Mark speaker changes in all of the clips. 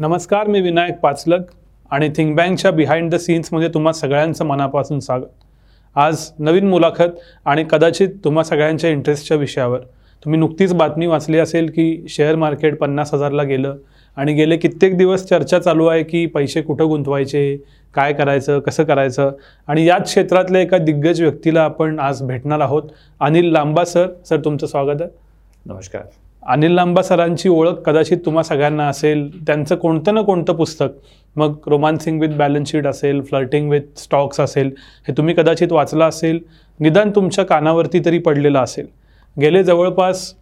Speaker 1: नमस्कार मी विनायक पाचलक आणि थिंक बँकच्या बिहाइंड द सीन्समध्ये तुम्हा सगळ्यांचं मनापासून स्वागत. आज नवीन मुलाखत आणि कदाचित तुम्हा सगळ्यांच्या इंटरेस्टच्या विषयावर. तुम्ही नुकतीच बातमी वाचली असेल की शेअर मार्केट पन्नास हजारला गेलं आणि गेले कित्येक दिवस चर्चा चालू आहे की पैसे कुठं गुंतवायचे काय करायचं कसं करायचं आणि याच क्षेत्रातल्या एका दिग्गज व्यक्तीला आपण आज भेटणार आहोत. अनिल लांबा सर सर तुमचं स्वागत आहे.
Speaker 2: नमस्कार.
Speaker 1: अनिल लांबा सरांची ओळख कदाचित तुम्हा सगळ्यांना असेल. त्यांचं कोणतं ना कोणतं पुस्तक मग रोमान्सिंग विथ बॅलन्स शीट असेल फ्लर्टिंग विथ स्टॉक्स असेल हे तुम्ही कदाचित वाचलं असेल निदान तुमच्या कानावरती तरी पडलेलं असेल. गेले जवळपास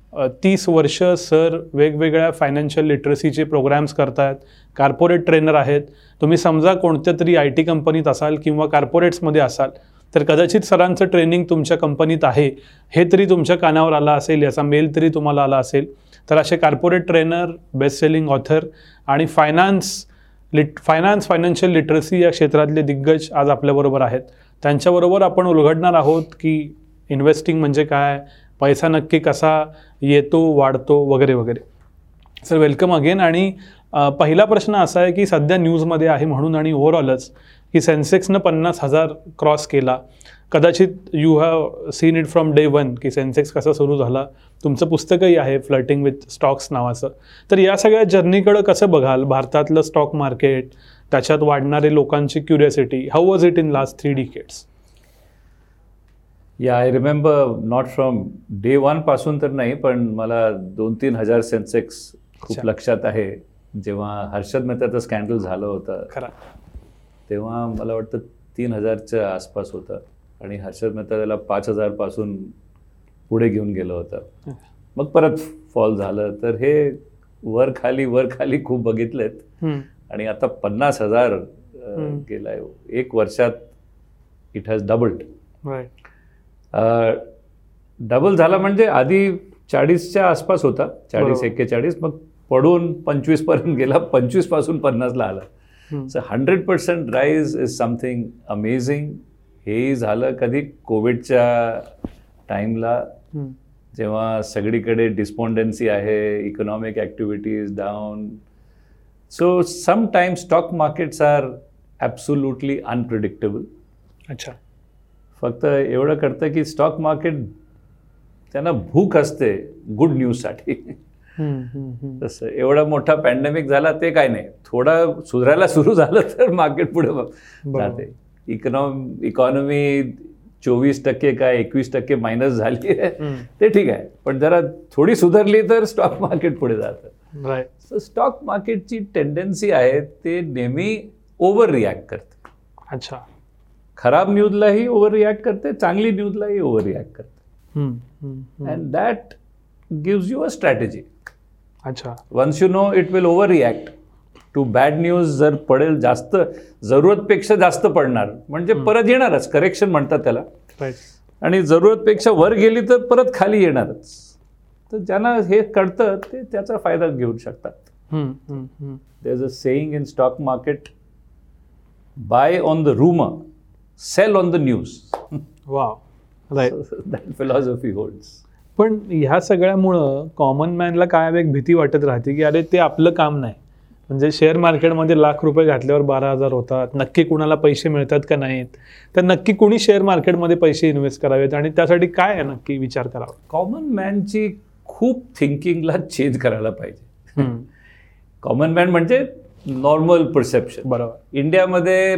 Speaker 1: तीस वर्ष सर वेगवेगळ्या फायनान्शियल लिटरसीचे प्रोग्रॅम्स करतायत कार्पोरेट ट्रेनर आहेत. तुम्ही समजा कोणत्या तरी आय टी कंपनीत असाल किंवा कार्पोरेट्समध्ये असाल तर कदाचित सरांचं ट्रेनिंग तुमच्या कंपनीत आहे हे तरी तुमच्या कानावर आला असेल याचा मेल तरी तुम्हाला आला असेल तर असे corporate trainer best selling author आणि finance lit finance financial literacy या क्षेत्रातले दिग्गज आज आपल्याबरोबर आहेत. त्यांच्याबरोबर आपण उलगडणार आहोत की इन्व्हेस्टिंग म्हणजे काय पैसा नक्की कसा येतो वाढतो वगैरे वगैरे. सर वेलकम अगेन आणि पहिला प्रश्न असा आहे की सध्या न्यूजमध्ये आहे म्हणून आणि ओव्हरऑलच की सेन्सेक्सनं पन्नास हजार क्रॉस केला. कदाचित you have seen it from day one की सेन्सेक्स कसा सुरू झाला. तुमचं पुस्तकही आहे फ्लटिंग विथ स्टॉक्स नावाचं. तर या सगळ्या जर्नीकडं कसं बघाल? भारतातलं स्टॉक मार्केट त्याच्यात वाढणारे लोकांची curiosity how was it in last three decades
Speaker 2: या I remember not from day वनपासून तर नाही पण मला दोन तीन हजार सेन्सेक्स खूप लक्षात आहे. जेव्हा हर्षद मेहताचं स्कॅन्डल झालं होतं
Speaker 1: खरं.
Speaker 2: तेव्हा मला वाटतं तीन हजारच्या आसपास होतं आणि हर्षद मेहता त्याला पाच हजारपासून पुढे घेऊन गेलं होतं. मग परत फॉल झालं. तर हे वर खाली वर खाली खूप बघितलेत. आणि आता पन्नास हजार गेलाय. एक वर्षात इट हॅज डबल्ड डबल झाला म्हणजे आधी चाळीसच्या आसपास होता. चाळीस एक्केचाळीस. मग पडून पंचवीसपर्यंत गेला पंचवीसपासून पन्नासला आला. So hundred percent rise is something amazing हेही झालं कधी कोविडच्या टाईमला जेव्हा सगळीकडे डिस्पॉन्डन्सी आहे economic activities down so sometime stock markets are absolutely unpredictable
Speaker 1: अच्छा.
Speaker 2: फक्त एवढं करतं की स्टॉक मार्केट त्यांना भूक असते गुड न्यूजसाठी तसं एवढा मोठा पॅन्डेमिक झाला ते काय नाही. थोडा सुधारायला सुरू झालं तर मार्केट पुढे जाते. इकॉनॉम इकॉनॉमी चोवीस टक्के काय एकवीस टक्के मायनस झाली आहे. ते ठीक आहे. पण जरा थोडी सुधारली तर स्टॉक मार्केट पुढे जातं. सो स्टॉक मार्केटची टेंडन्सी आहे ते नेहमी ओव्हर रिॲक्ट करते.
Speaker 1: अच्छा.
Speaker 2: खराब न्यूजलाही ओव्हर रिॲक्ट करते चांगली न्यूजलाही ओव्हर रिॲक्ट करते and that gives you a strategy
Speaker 1: अच्छा.
Speaker 2: Once you know it will overreact to bad news जर पडेल जास्त जरूरतपेक्षा जास्त पडणार. म्हणजे परत येणारच करेक्शन म्हणतात त्याला. आणि जरूरतपेक्षा वर गेली तर परत खाली येणारच. तर ज्यांना हे कळतं ते त्याचा फायदा घेऊ शकतात. There is a saying in stock market buy on the rumour sell on the news
Speaker 1: वा
Speaker 2: दॅट फिलॉसॉफी होल्ड्स
Speaker 1: पण ह्या सगळ्यामुळं कॉमन मॅनला काय एक भीती वाटत राहते की अरे ते आपलं काम नाही. म्हणजे शेअर मार्केटमध्ये लाख रुपये घातल्यावर बारा हजार होतात. नक्की कुणाला पैसे मिळतात का नाहीत? तर नक्की कुणी शेअर मार्केटमध्ये पैसे इन्व्हेस्ट करावेत आणि त्यासाठी काय आहे नक्की विचार करावा?
Speaker 2: कॉमन मॅनची खूप थिंकिंगला चेंज करायला पाहिजे. कॉमन मॅन म्हणजे नॉर्मल परसेप्शन
Speaker 1: बरोबर.
Speaker 2: इंडियामध्ये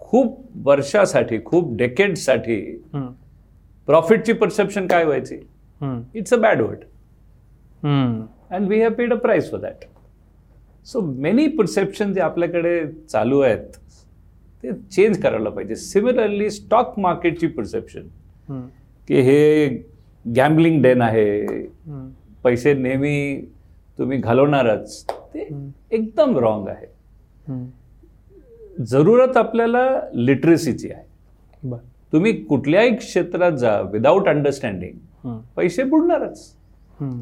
Speaker 2: खूप वर्षासाठी खूप डेकेडसाठी प्रॉफिटची परसेप्शन काय व्हायची? It's a bad word and we have paid a price for that so many perception जे आपल्याकडे चालू आहेत ते चेंज करायला पाहिजे. सिमिलरली स्टॉक मार्केटची परसेप्शन की हे गॅम्बलिंग डेन आहे. पैसे नेहमी तुम्ही घालवणारच ते एकदम रॉंग आहे. जरूरत आपल्याला लिटरसीची आहे. तुम्ही कुठल्याही क्षेत्रात जा विदाऊट अंडरस्टँडिंग पैसे बुडणारच.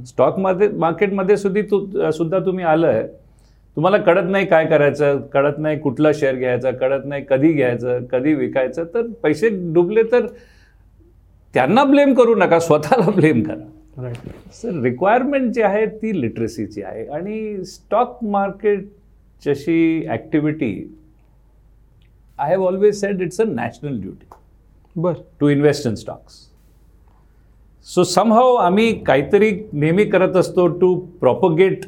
Speaker 2: स्टॉक मार्केटमध्ये सुद्धा सुद्धा तुम्ही आलंय. तुम्हाला कळत नाही काय करायचं कळत नाही कुठला शेअर घ्यायचा कळत नाही कधी घ्यायचं कधी विकायचं तर पैसे डुबले तर त्यांना ब्लेम करू नका स्वतःला ब्लेम करा. सर रिक्वायरमेंट जी आहे ती लिटरसीची आहे. आणि स्टॉक मार्केट जशी activity I have always said it's a national duty
Speaker 1: बर.
Speaker 2: To invest in stocks so somehow आम्ही काहीतरी नेहमी करत असतो to propagate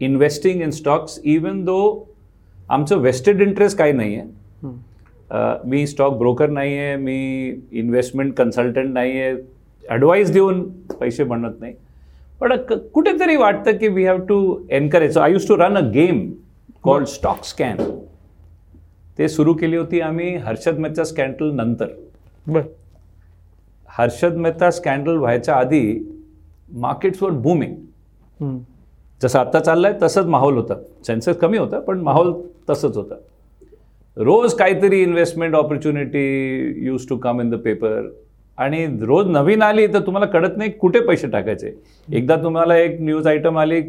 Speaker 2: investing in stocks even though आमचं वेस्टेड इंटरेस्ट काही नाही आहे मी स्टॉक ब्रोकर नाही आहे मी इन्व्हेस्टमेंट कन्सल्टंट नाही आहे ॲडवाईस देऊन पैसे बनत नाही. पण कुठेतरी वाटतं की we have to encourage I used to run a game called stock scan ते सुरू केली होती आम्ही हर्षद मेहता स्कॅन्डल नंतर.
Speaker 1: बर.
Speaker 2: हर्षद मेहता स्कॅन्डल व्हायच्या आधी मार्केट्सवर बुमिंग
Speaker 1: हम्म.
Speaker 2: जसं आत्ता चाललंय तसंच माहोल होता. सेन्सेस कमी होता पण माहोल तसंच होता. रोज काहीतरी investment opportunity used to come in the paper आणि रोज नवीन आली तर तुम्हाला कळत नाही कुठे पैसे टाकायचे. एकदा तुम्हाला एक न्यूज आयटम आली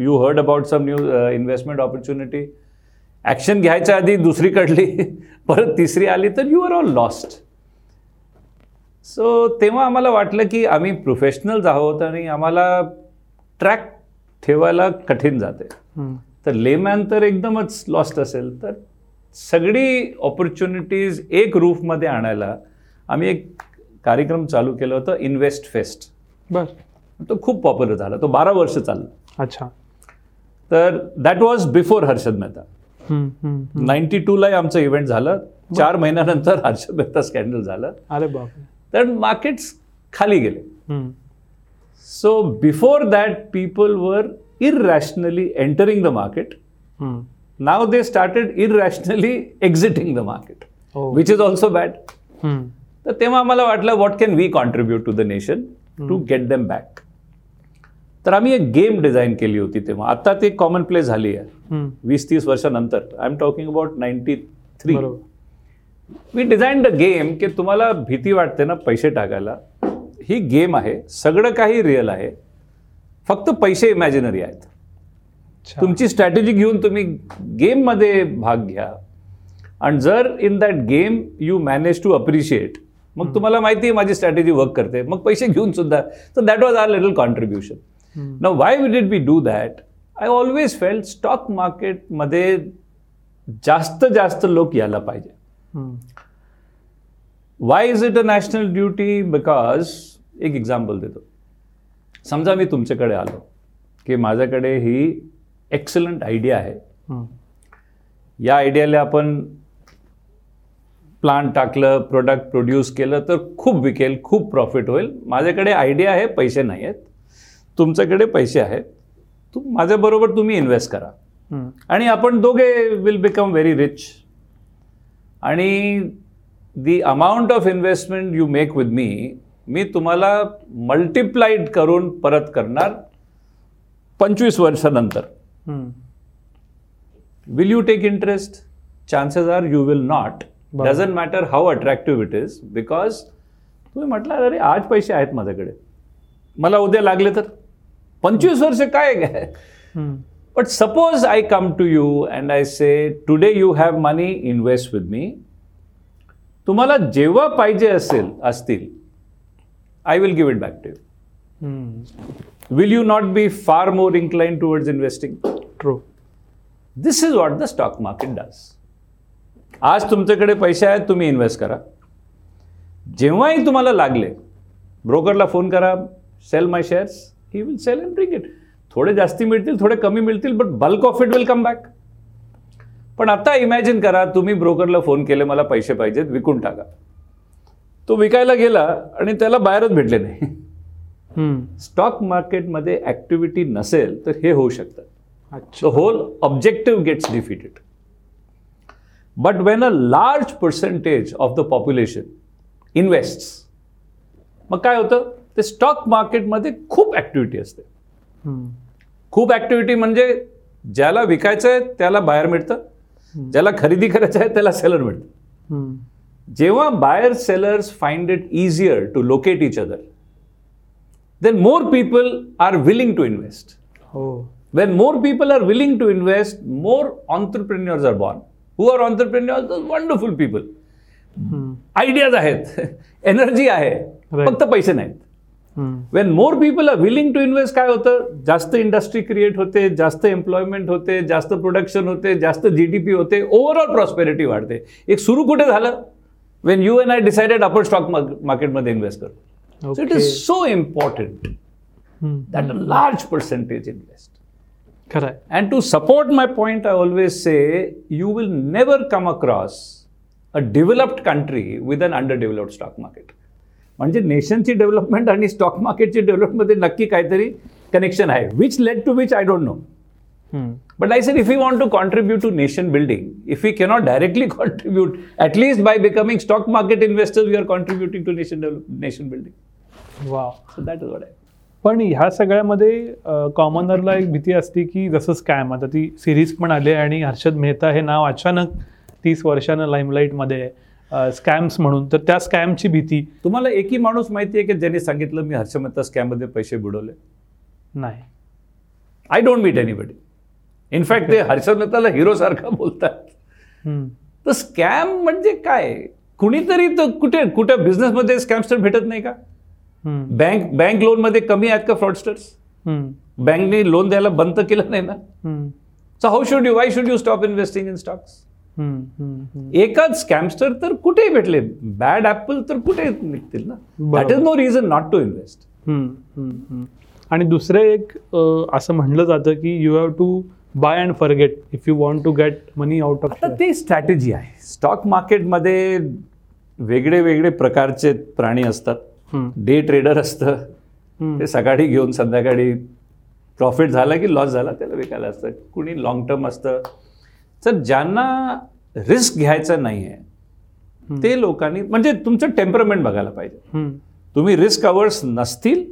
Speaker 2: you heard about some news investment opportunity action घ्यायच्या आधी दुसरी कळली परत तिसरी आली तर you are all lost so तेव्हा आम्हाला वाटलं की आम्ही प्रोफेशनल्स आहोत आणि आम्हाला ट्रॅक ठेवायला कठीण जाते. तर लेमॅन तर एकदमच लॉस्ट असेल. तर सगळी ऑपॉर्च्युनिटीज एक रूफमध्ये आणायला आम्ही एक कार्यक्रम चालू केला होता इन्व्हेस्ट फेस्ट
Speaker 1: बर.
Speaker 2: तो खूप पॉप्युलर झाला. तो बारा वर्ष चालला.
Speaker 1: अच्छा.
Speaker 2: तर that was
Speaker 1: before Harshad Mehta.
Speaker 2: Ninety टूलाही आमचं इव्हेंट झालं. चार महिन्यानंतर हर्षद मेहता स्कॅन्डल झालं.
Speaker 1: अरे बापरे.
Speaker 2: तर मार्केट्स खाली गेले that, people were irrationally entering the market.
Speaker 1: हम्म.
Speaker 2: Now they started irrationally exiting the market,
Speaker 1: Oh.
Speaker 2: which is also bad.
Speaker 1: हम्म.
Speaker 2: तर तेव्हा आम्हाला वाटलं what can we contribute to the nation to get them back तर आम्ही एक गेम डिझाईन केली होती तेव्हा आता ती कॉमन प्ले झाली आहे
Speaker 1: हम्म.
Speaker 2: वीस तीस वर्षानंतर I am talking about ninety
Speaker 1: three
Speaker 2: we design the game की तुम्हाला भीती वाटते ना पैसे टाकायला. ही गेम आहे. सगळं काही रिअल आहे. फक्त पैसे इमॅजिनरी आहेत. तुमची स्ट्रॅटेजी घेऊन तुम्ही गेममध्ये भाग घ्या. आणि जर in that game you manage to appreciate मग तुम्हाला माहिती आहे माझी स्ट्रॅटेजी वर्क करते. मग पैसे घेऊन सुद्धा. तर that was our little
Speaker 1: contribution.
Speaker 2: ना why did we do that I always felt stock मार्केटमध्ये जास्त जास्त लोक यायला पाहिजे. Why is it a national duty because एक एक्झाम्पल देतो. समजा मी तुमच्याकडे आलो की माझ्याकडे ही एक्सलंट आयडिया आहे.
Speaker 1: हम्म.
Speaker 2: या आयडियाला आपण प्लांट टाकलं प्रोडक्ट प्रोड्यूस केलं तर खूप विकेल खूप प्रॉफिट होईल. माझ्याकडे आयडिया आहे पैसे नाही आहेत तुमच्याकडे पैसे आहेत. तू माझ्याबरोबर तुम्ही इन्व्हेस्ट करा. आणि आपण दोघे विल बिकम व्हेरी रिच आणि the amount of investment you make with me मी तुम्हाला मल्टिप्लाइड करून परत करणार पंचवीस वर्षानंतर. Will you take interest chances are you will
Speaker 1: not.
Speaker 2: Doesn't matter how attractive it is because तुम्ही म्हटलं अरे आज पैसे आहेत माझ्याकडे मला उद्या लागले तर पंचवीस वर्ष काय काय. But suppose I come to you and I say, today you have money, invest with me. तुम्हाला जेव्हा पाहिजे असेल असतील I will give it back to you
Speaker 1: hmm.
Speaker 2: Will you not be far more incline towards investing
Speaker 1: true
Speaker 2: this is what the stock market does आज तुमच्याकडे पैसे आहेत तुम्ही इन्व्हेस्ट करा. जेव्हाही तुम्हाला लागले ब्रोकरला फोन करा sell my shares he will sell and bring it थोडे जास्ती मिळतील थोडे कमी मिळतील but bulk of it will come back पण आता इमॅजिन करा तुम्ही ब्रोकरला फोन केले मला पैसे पाहिजेत विकून टाका. तो विकायला गेला आणि त्याला बाहेरच भेटले नाही. स्टॉक मार्केटमध्ये ॲक्टिव्हिटी नसेल तर हे होऊ शकतं. whole objective gets defeated. But when a large percentage of the population invests, मग काय होतं? ते स्टॉक मार्केटमध्ये खूप ॲक्टिव्हिटी असते. खूप ॲक्टिव्हिटी म्हणजे ज्याला विकायचं आहे त्याला बाहेर मिळतं ज्याला खरेदी करायचं आहे त्याला सेलर मिळतं. जेव्हा buyer sellers find it easier to locate each other then more people are willing to invest
Speaker 1: हो
Speaker 2: people are willing to invest, more entrepreneurs are born. Who are entrepreneurs? Those wonderful people.
Speaker 1: Hmm.
Speaker 2: Ideas आहेत energy आहे. फक्त पैसे नाहीत when more people are willing to invest काय होतं? जास्त industry create होते जास्त एम्प्लॉयमेंट होते जास्त प्रोडक्शन होते जास्त जी डी पी होते ओव्हरऑल प्रॉस्पेरिटी वाढते. एक सुरू कुठे झालं? When you and I decided आपण स्टॉक मार्केटमध्ये इन्व्हेस्ट करू. So it is so important that a large percentage invest
Speaker 1: खरं आहे.
Speaker 2: And to support my point, I always say you will never come across a developed country with an underdeveloped stock market. म्हणजे नेशनची development आणि stock मार्केटची डेव्हलपमेंटमध्ये नक्की काहीतरी connection आहे. Which led to which I don't know but I said if you want to contribute to nation building if you cannot directly contribute at least by becoming stock market investors we are contributing to nation develop nation building
Speaker 1: वा
Speaker 2: so that is what I
Speaker 1: पण ह्या सगळ्यामध्ये कॉमनरला एक भीती असते की जसं scam आता ती सिरीज पण आली आहे आणि हर्षद मेहता हे नाव अचानक तीस वर्षानं लाईमलाईटमध्ये स्कॅम्स म्हणून तर त्या स्कॅमची भीती
Speaker 2: तुम्हाला एकही माणूस माहिती आहे की ज्यांनी सांगितलं मी हर्षमत्ता स्कॅममध्ये पैसे बुडवले
Speaker 1: नाही
Speaker 2: I don't meet anybody in fact ते हर्षद मेहताला हिरो सारखा बोलतात. तर स्कॅम म्हणजे काय कुणीतरी तर कुठे कुठे बिझनेसमध्ये स्कॅमस्टर भेटत नाही का. बँक बँक लोनमध्ये कमी आहेत का फ्रॉडस्टर्स. बँकने लोन द्यायला बंद केलं नाही ना. So how should you why should you stop
Speaker 1: investing in stocks.
Speaker 2: एकाच स्कॅमस्टर तर कुठेही भेटले. बॅड ॲपल तर कुठे निघतील ना? That
Speaker 1: is.
Speaker 2: No reason not to invest
Speaker 1: hmm. Hmm. Hmm. आणि दुसरे एक असं म्हणलं जातं की you have to buy and forget if you want to get money out
Speaker 2: of ते स्ट्रॅटेजी आहे. स्टॉक मार्केटमध्ये वेगळे वेगळे प्रकारचे प्राणी असतात. डे ट्रेडर असतं. ते सकाळी घेऊन संध्याकाळी प्रॉफिट झाला की लॉस झाला त्याला विकायला असतं. कुणी लॉंग टर्म असतं तर ज्यांना रिस्क घ्यायचं नाही आहे ते लोकांनी म्हणजे तुमचं टेम्परमेंट बघायला पाहिजे. तुम्ही रिस्क अवर्स नसतील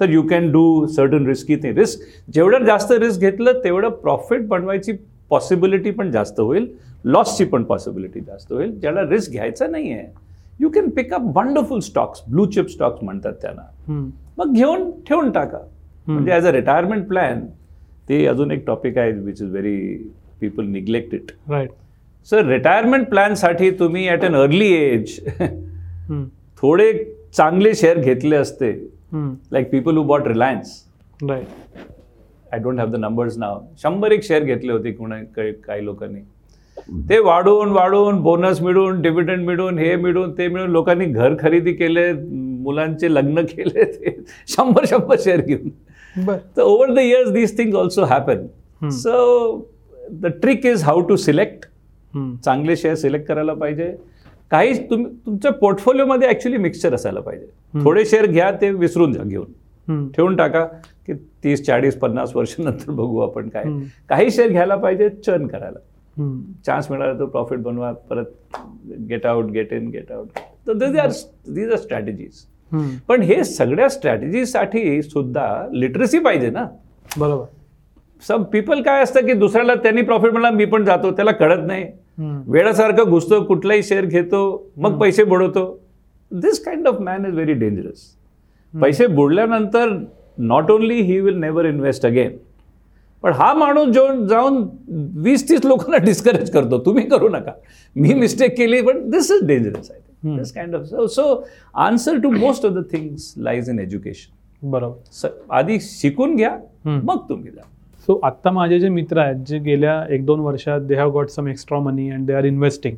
Speaker 2: तर you can do certain risky thing risk. जेवढं जास्त रिस्क घेतलं तेवढं प्रॉफिट बनवायची पॉसिबिलिटी पण जास्त होईल लॉसची पण पॉसिबिलिटी जास्त होईल. ज्याला रिस्क घ्यायचा नाही आहे you can pick up wonderful stocks blue chip stocks म्हणतात त्यांना. मग घेऊन ठेवून टाका. म्हणजे ॲज अ रिटायरमेंट प्लॅन ते अजून एक टॉपिक आहे which is very people neglect it
Speaker 1: right
Speaker 2: sir retirement प्लॅनसाठी तुम्ही ॲट अन अर्ली एज थोडे चांगले शेअर घेतले असते. Like people who bought Reliance
Speaker 1: right
Speaker 2: I don't have the numbers नाव शंभर एक शेअर घेतले होते कोणा काही लोकांनी. ते वाढून वाढून बोनस मिळून डिव्हिडंड मिळून हे मिळून ते मिळून लोकांनी घर खरेदी केले मुलांचे लग्न केले ते शंभर शंभर शेअर घेऊन. तर over the years these things also happen so the trick is how to select. चांगले शेअर सिलेक्ट करायला पाहिजे. काही तुम्ही तुमच्या पोर्टफोलिओमध्ये ॲक्च्युली मिक्सचर असायला पाहिजे. थोडे शेअर घ्या ते विसरून जा घेऊन. ठेवून टाका की तीस चाळीस पन्नास वर्षानंतर बघू आपण काय. काही शेअर घ्यायला पाहिजे चर्न करायला. चान्स मिळाला तर प्रॉफिट बनवा परत get out get in get out तर these are these are strategies पण हे सगळ्या स्ट्रॅटेजीसाठी सुद्धा लिटरसी पाहिजे ना.
Speaker 1: बरोबर.
Speaker 2: सब पीपल काय असतं की दुसऱ्याला त्यांनी प्रॉफिट मिळाला मी पण जातो त्याला कळत नाही. वेळासारखं घुसतो कुठलाही शेअर घेतो मग पैसे बुडवतो. This kind of man is very dangerous पैसे बुडल्यानंतर not only he will never invest again पण हा माणूस जो जाऊन वीस तीस लोकांना डिस्करेज करतो तुम्ही करू नका. मी मिस्टेक केली पण this is dangerous I this kind of so answer to most of the things lies in education
Speaker 1: बरोबर.
Speaker 2: आधी शिकून घ्या. मग तुम्ही जा.
Speaker 1: सो आत्ता माझे जे मित्र आहेत जे गेल्या एक दोन वर्षात they have got some extra money and they are investing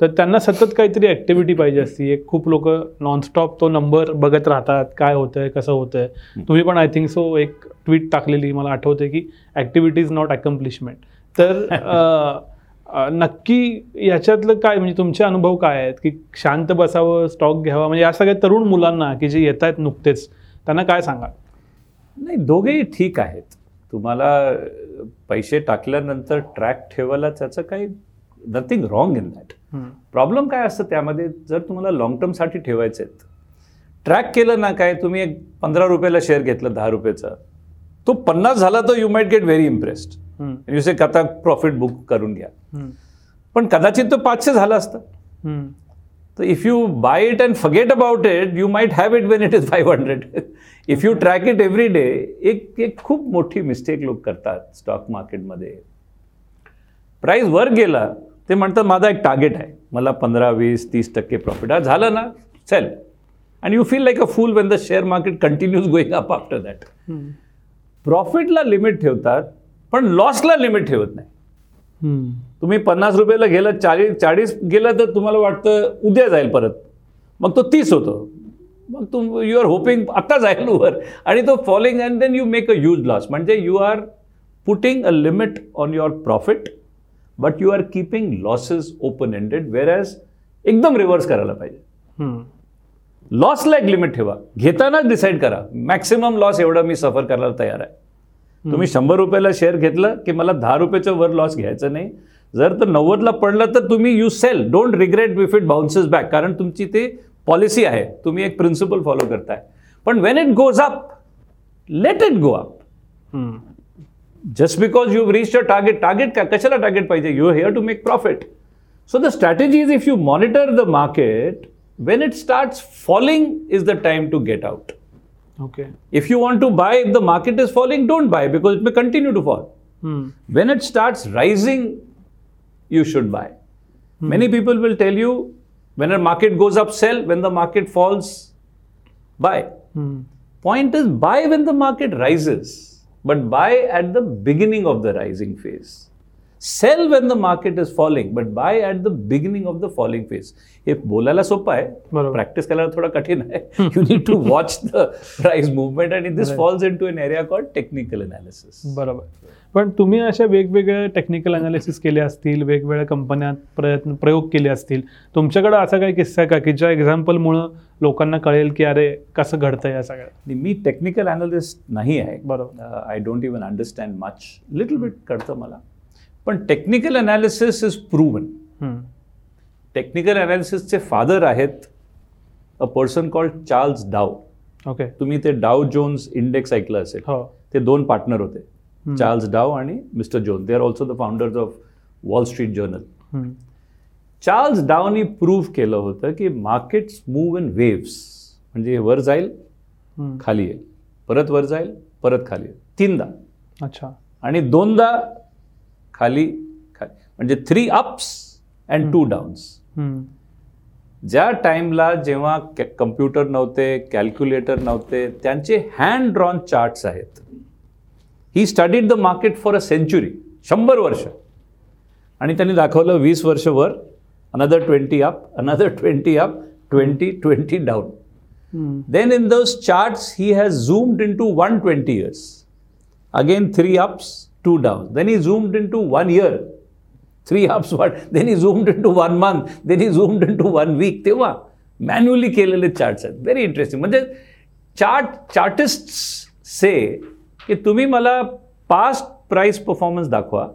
Speaker 1: तर त्यांना सतत काहीतरी ॲक्टिव्हिटी पाहिजे असती. एक खूप लोक नॉनस्टॉप तो नंबर बघत राहतात काय होतंय कसं होतंय. तुम्ही पण आय थिंक सो एक ट्विट टाकलेली मला आठवते की ॲक्टिव्हिटी इज नॉट अकम्प्लिशमेंट तर नक्की याच्यातलं काय म्हणजे तुमचे अनुभव काय आहेत? की शांत बसावं स्टॉक घ्यावा म्हणजे या सगळ्या तरुण मुलांना की जे येत आहेत नुकतेच त्यांना काय सांगा
Speaker 2: नाही दोघेही ठीक आहेत. तुम्हाला पैसे टाकल्यानंतर ट्रॅक ठेवायला त्याचं काही nothing wrong in that problem काय असतं त्यामध्ये जर तुम्हाला लॉंग टर्मसाठी ठेवायचे आहेत ट्रॅक केलं ना काय तुम्ही एक पंधरा रुपयाला शेअर घेतलं दहा रुपयाचा तो पन्नास झाला तर you might get very impressed you say आता प्रॉफिट बुक करून घ्या. पण कदाचित तो पाचशे झाला असतं. तर if you buy it and forget about it you might have it when it is five hundred if you track it every day एक एक खूप मोठी मिस्टेक लोक करतात स्टॉक मार्केटमध्ये प्राईस वर गेला ते म्हणतात माझा एक टार्गेट आहे मला पंधरा वीस तीस टक्के प्रॉफिट झालं ना चल and you feel like a fool when the share market continues going up after that प्रॉफिटला limit ठेवतात पण लॉसला लिमिट ठेवत नाही तुम्ही पन्नास रुपयाला गेलं चाळीस चाळीस गेलं तर तुम्हाला वाटतं उद्या जाईल परत. मग तो तीस होतो. मग तुम यू आर होपिंग आता जाईल वर. आणि तो falling and then you make a huge loss म्हणजे you are putting a limit on your profit but you are keeping losses open ended whereas एकदम रिव्हर्स करायला पाहिजे. लॉसला एक लिमिट ठेवा. घेतानाच डिसाईड करा. मॅक्सिमम लॉस एवढा मी सफर करायला तयार आहे. तुम्ही शंभर रुपयाला शेअर घेतलं की मला दहा रुपयाच्या वर लॉस घ्यायचं नाही. जर तर नव्वदला पडलं तर तुम्ही you sell don't regret if it bounces back कारण तुमची ते पॉलिसी आहे. तुम्ही एक प्रिन्सिपल फॉलो करताय. पण when it goes up let it go up just because you reach a target target का कशाला टार्गेट पाहिजे? You here to make profit so the strategy is if you monitor the market when it starts falling is the time to get out.
Speaker 1: Okay
Speaker 2: if you want to buy if the market is falling don't buy because it may continue to fall. Hmm. When it starts rising you should buy. Hmm. Many people will tell you when a market goes up sell. When the market falls buy. Hmm. Point is buy when the market rises but buy at the beginning of the rising phase sell when the market is falling but buy at the beginning of the falling phase. हे बोलायला सोपं आहे
Speaker 1: बरोबर.
Speaker 2: Practice करायला थोडं कठीण आहे. You need to watch the price movement आणि this. Falls into an area called technical analysis
Speaker 1: बरोबर. पण तुम्ही अशा वेगवेगळे टेक्निकल अनालिसिस केले असतील वेगवेगळ्या कंपन्यात प्रयत्न प्रयोग केले असतील तुमच्याकडे असा काही किस्सा आहे का की ज्या एक्झाम्पलमुळं लोकांना कळेल की अरे कसं घडतं या सगळ्यात
Speaker 2: मी टेक्निकल अनालिस्ट नाही आहे.
Speaker 1: बरोबर.
Speaker 2: I don't even understand much little bit कळतं मला. पण technical analysis is proven
Speaker 1: hmm.
Speaker 2: Technical अनालिसिसचे father आहेत a person called Charles Dow
Speaker 1: okay
Speaker 2: तुम्ही ते डाव जोन्स इंडेक्स ऐकलं असेल.
Speaker 1: हो.
Speaker 2: ते दोन पार्टनर होते. चार्ल्स डाव आणि mister Jones they are also the founders of Wall Street Journal
Speaker 1: hmm.
Speaker 2: Charles डावनी prove केलं होतं की मार्केट्स मूव्ह इन वेव्स म्हणजे वर जाईल. खाली येईल. परत वर जाईल परत खाली येईल. तीनदा.
Speaker 1: अच्छा.
Speaker 2: आणि दोनदा खाली खाली म्हणजे three ups and two
Speaker 1: downs.
Speaker 2: ज्या टाईमला जेव्हा कम्प्युटर नव्हते कॅल्क्युलेटर नव्हते त्यांचे हँड ड्रॉन चार्ट्स आहेत he studied the market for a century शंभर वर्ष आणि त्यांनी दाखवलं वीस वर्ष वर another twenty up another twenty up twenty twenty down
Speaker 1: hmm.
Speaker 2: Then in those charts, he has zoomed into 120 years. Again, three ups, two downs. Then he zoomed into one year. Three ups, one. Then he zoomed into one month. Then he zoomed into one week. तेव्हा manually केलेले charts आहेत very interesting म्हणजे chart chartist say की तुम्ही मला past price performance दाखवा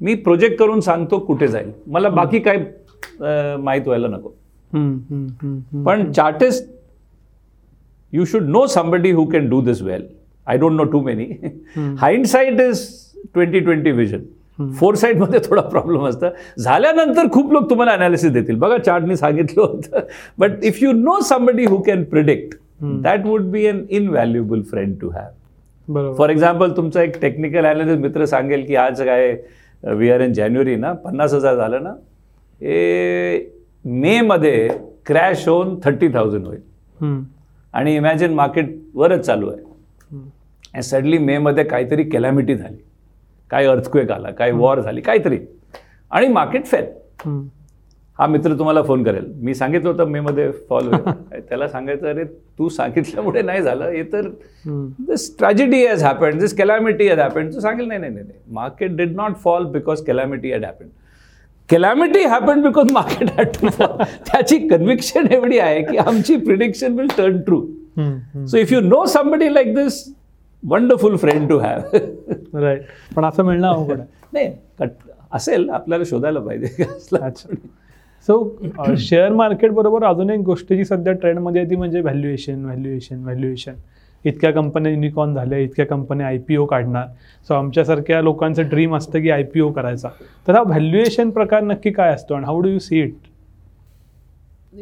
Speaker 2: मी project करून सांगतो कुठे जाईल मला बाकी काय माहीत व्हायला नको. पण chartist you should know somebody who can do this well. I don't know too many. Hindsight is 2020 vision. फोरसाईटमध्ये थोडा प्रॉब्लेम असतं. झाल्यानंतर खूप लोक तुम्हाला अनालिसिस देतील. बघा चार्टनी सांगितलं होतं. But if you know somebody who can predict that would be an invaluable friend to
Speaker 1: have
Speaker 2: for example तुमचा एक टेक्निकल अनालिस्ट मित्र सांगेल की आज काय वी आर इन जानेवारी ना पन्नास हजार झालं ना हे मेमध्ये क्रॅश होऊन थर्टी थाउजंड होईल. आणि इमॅजिन मार्केट वरच चालू आहे. सडनली मेमध्ये काहीतरी कॅलॅमिटी झाली. काय अर्थक्वेक आला काय वॉर झाली काहीतरी. आणि मार्केट फेल. हा मित्र तुम्हाला फोन करेल. मी सांगितलं होतं मेमध्ये फॉल होईल. त्याला सांगायचं अरे तू सांगितल्यामुळे नाही झालं. हे तर. This tragedy has happen this calamity has happen तू सांगेल नाही नाही नाही नाही. Market did not fall because calamity had happen calamity happen because market had to fall त्याची कन्व्हिक्शन एवढी आहे की आमची prediction will
Speaker 1: turn true.
Speaker 2: So if you know somebody like this wonderful friend to have
Speaker 1: right पण असं मिळणं अवघड
Speaker 2: नाही कट असेल आपल्याला शोधायला पाहिजे.
Speaker 1: सो शेअर मार्केट बरोबर अजून एक गोष्ट जी सध्या ट्रेंडमध्ये आहे ती म्हणजे व्हॅल्युएशन व्हॅल्युएशन व्हॅल्युएशन इतक्या कंपन्या युनिकॉर्न झाल्या इतक्या कंपन्या आय पी ओ काढणार. सो आमच्यासारख्या लोकांचं ड्रीम असतं की आय पी ओ करायचा. तर हा व्हॅल्युएशन प्रकार नक्की काय असतो आणि how do you see it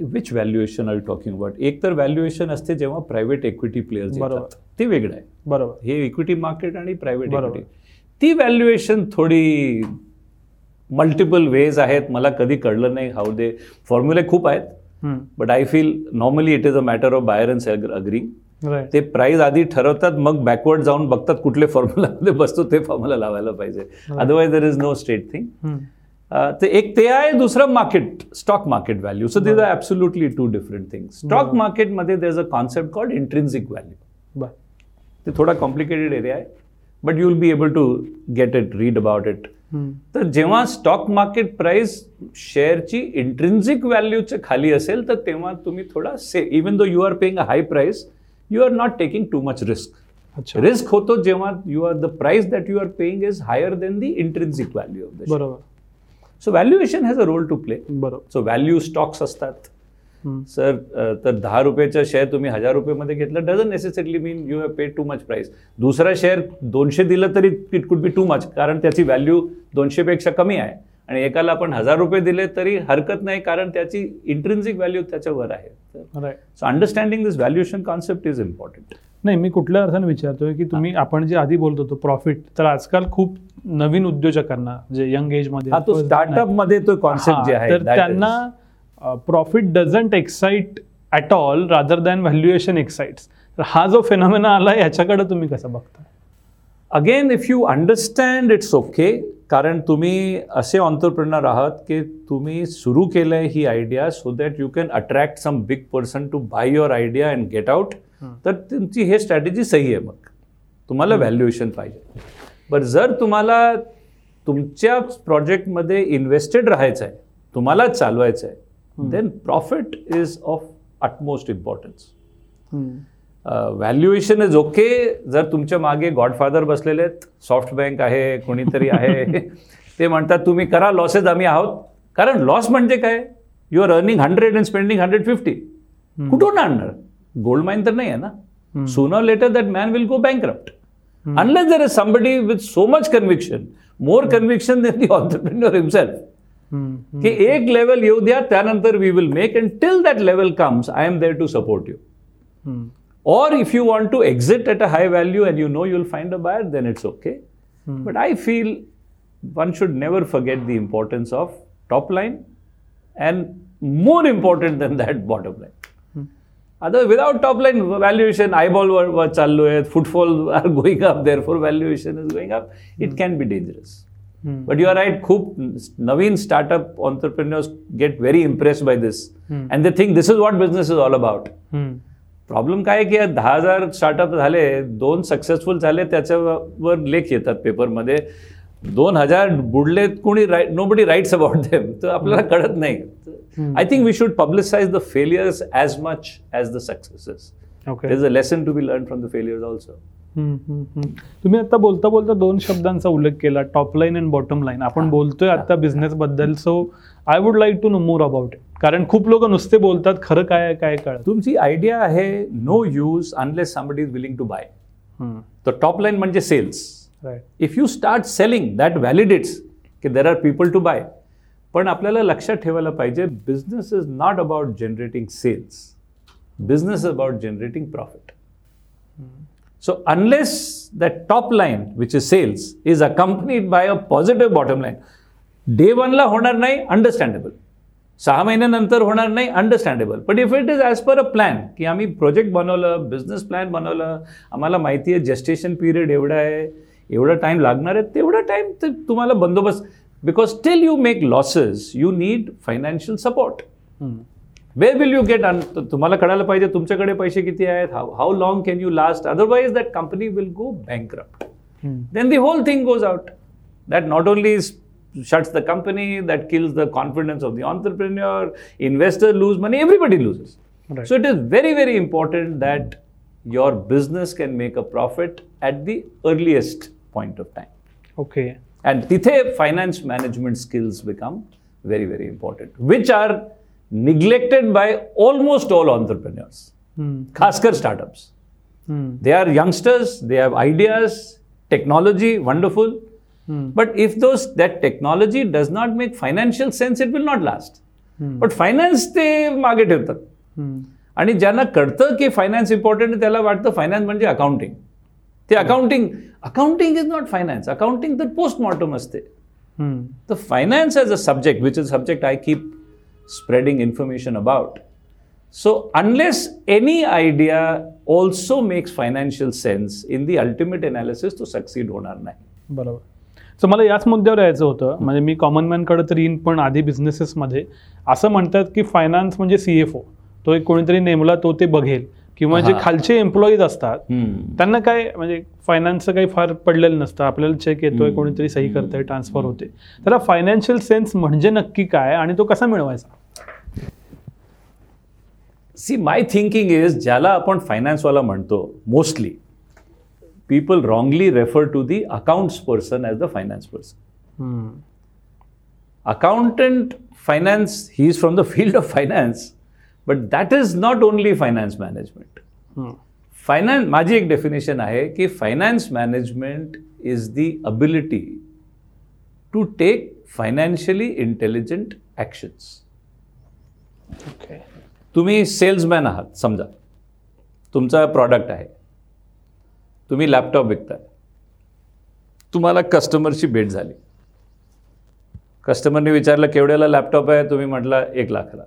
Speaker 2: which valuation are you talking about एक तर व्हॅल्युएशन असते जेव्हा प्रायव्हेट इक्विटी प्लेयर्स
Speaker 1: बरोबर.
Speaker 2: येतात ते वेगळं आहे.
Speaker 1: बरोबर.
Speaker 2: हे इक्विटी मार्केट आणि प्रायव्हेट. इक्विटी ती व्हॅल्युएशन थोडी मल्टिपल वेज आहेत. मला कधी कळलं नाही हाऊ दे फॉर्म्युले खूप आहेत. But I feel normally it is a matter of buyer and seller agreeing
Speaker 1: right
Speaker 2: ते प्राइस आधी ठरवतात मग बॅकवर्ड जाऊन बघतात कुठले फॉर्म्युलामध्ये बसतो ते फॉर्म्युला लावायला पाहिजे. अदरवाईज दर इज नो स्ट्रेट थिंग ते एक ते आहे दुसरं market stock market value so these are absolutely two different thing stock मार्केटमध्ये there is a concept called intrinsic value
Speaker 1: बर.
Speaker 2: ते थोडा कॉम्प्लिकेटेड एरिया आहे but you will be able to get it read about it तर जेव्हा stock market price शेअरची intrinsic व्हॅल्यूच्या खाली असेल तर तेव्हा तुम्ही थोडा say even though you are paying a high price you are not taking too much risk
Speaker 1: अच्छा.
Speaker 2: रिस्क होतो जेव्हा you are the price that you are paying is higher than the intrinsic value of the
Speaker 1: बरोबर.
Speaker 2: So valuation has a role to play
Speaker 1: बरोबर.
Speaker 2: So value stocks असतात. Sir तर दहा रुपयाचा share तुम्ही हजार रुपयेमध्ये घेतला doesn't necessarily mean you have paid too much price दुसरा शेअर दोनशे दिलं तरी it could be too much कारण त्याची व्हॅल्यू दोनशेपेक्षा कमी आहे. आणि एकाला आपण हजार रुपये दिले तरी हरकत नाही कारण त्याची इंट्रिन्सिक व्हॅल्यू त्याच्यावर आहे. So understanding this valuation concept is important
Speaker 1: नाही मी कुठल्या अर्थाने विचारतोय की तुम्ही आपण जे आधी बोलत होतो प्रॉफिट तर आजकाल खूप नवीन उद्योजकांना जे यंग
Speaker 2: एजमध्ये तो स्टार्टअपमध्ये तो कॉन्सेप्ट जे आहे
Speaker 1: तर त्यांना profit doesn't excite at all rather than valuation excites तर हा जो फेनॉमेना आला याच्याकडे तुम्ही कसं बघता?
Speaker 2: Again if you understand it's okay कारण तुम्ही असे ऑन्टरप्रिनर आहात की तुम्ही सुरू केलंय ही idea so that you can attract some big person to buy your idea and get out तर तुमची हे स्ट्रॅटेजी सही आहे मग. तुम्हाला व्हॅल्युएशन पाहिजे. बरं जर तुम्हाला तुमच्या प्रोजेक्टमध्ये इन्व्हेस्टेड राहायचं आहे तुम्हाला चालवायचं आहे then profit is of utmost importance valuation is okay जर तुमच्या मागे गॉडफादर बसलेले आहेत सॉफ्ट बँक आहे कोणीतरी आहे. ते म्हणतात तुम्ही करा लॉसेस आम्ही आहोत. कारण लॉस म्हणजे काय? You are earning hundred and spending hundred fifty कुठून आणणार? गोल्ड माइन तर नाही आहे ना sooner later that man will go bankrupt unless there is somebody with so much conviction more conviction than the entrepreneur himself की एक level येऊ द्या त्यानंतर we will make and till that level comes I am there to support you Or if you want to exit at a high value and you know you'll find a buyer, then it's okay. But I feel one should never forget the importance of top line and more important than that, bottom line. आता without top line valuation eyeball वर चाललोय footfall are going up therefore valuation is going up it can be dangerous but you are right खूप नवीन startup entrepreneurs get very impress by this and the thing this is what business is all about problem काय की दहा हजार startup झाले दोन successful झाले त्याच्यावर लेख येतात पेपरमध्ये दोन हजार बुडले कोणी right nobody writes about them तर आपल्याला कळत नाही. I think we should publicise the failures as much as the successes
Speaker 1: okay
Speaker 2: is a lesson to be learn from the failures also
Speaker 1: तुम्ही आता बोलता बोलता दोन शब्दांचा उल्लेख केला top line and bottom line आपण बोलतोय आता बिझनेस बद्दल so I would like to know more about it कारण खूप लोक नुसते बोलतात खरं काय काय कळत
Speaker 2: तुमची आयडिया आहे no use unless somebody is willing to buy तर टॉप लाईन म्हणजे
Speaker 1: sales
Speaker 2: if you start selling that validates की there are people to buy पण आपल्याला लक्षात ठेवायला पाहिजे business is not about generating sales business is about generating profit so unless that top line which is sales is accompanied by a positive bottom line day वनला होणार नाही understandable सहा महिन्यानंतर होणार नाही understandable but if it is as per a plan की आम्ही project बनवलं बिझनेस प्लॅन बनवलं आम्हाला माहिती आहे जेस्टेशन पिरियड एवढा आहे एवढा टाईम लागणार आहे तेवढा टाईम तर तुम्हाला बंदोबस्त because still you make losses you need financial support where will you get अन तुम्हाला कळायला पाहिजे तुमच्याकडे पैसे किती आहेत how how long can you last otherwise that company will go bankrupt then the whole thing goes out. That not only is, shuts the company, that kills the confidence of the entrepreneur, investor lose money, everybody loses.
Speaker 1: Right.
Speaker 2: So it is very, very important that your business can make a profit at the earliest Point of time.
Speaker 1: Okay
Speaker 2: And tithe finance management skills become very, very important, which are neglected by almost all entrepreneurs, खासकर startups. They are youngsters, they have ideas, technology, wonderful. But if those that technology does not make financial sense, it will not last. But finance ते मागे ठेवतात आणि ज्यांना कळतं की finance important त्याला वाटतं फायनान्स म्हणजे अकाउंटिंग ते accounting accounting is not finance accounting तर पोस्टमॉर्टम असते. तर finance as a subject which is subject I keep spreading information about So, unless any idea also makes financial sense in the ultimate analysis, to succeed होणार नाही
Speaker 1: बरोबर. So मला याच मुद्द्यावर यायचं होतं. म्हणजे मी कॉमन मॅनकडे तर येईन पण आधी बिझनेसेसमध्ये असं म्हणतात की फायनान्स म्हणजे सी एफ ओ तो एक कोणीतरी नेमला तो ते बघेल. किंवा जे
Speaker 2: हा.
Speaker 1: खालचे एम्प्लॉईज असतात त्यांना काय म्हणजे फायनान्सचं काही फार पडलेलं नसतं. आपल्याला चेक येतोय. कोणीतरी सही करतंय ट्रान्सफर होते तर फायनान्शियल सेन्स म्हणजे नक्की काय आणि तो कसा मिळवायचा?
Speaker 2: सी माय थिंकिंग इज ज्याला आपण फायनान्सवाला म्हणतो mostly people wrongly refer to the accounts person as the finance person accountant finance he is from the field of finance. But that is not only finance management. Finance माझी एक definition आहे की finance management is the ability to take financially intelligent actions
Speaker 1: okay
Speaker 2: तुम्ही salesman आहात समजा. तुमचा product आहे. तुम्ही लॅपटॉप विकताय. तुम्हाला कस्टमरची भेट झाली. कस्टमरने विचारलं केवढ्याला लॅपटॉप आहे? तुम्ही म्हटलं एक लाखाला.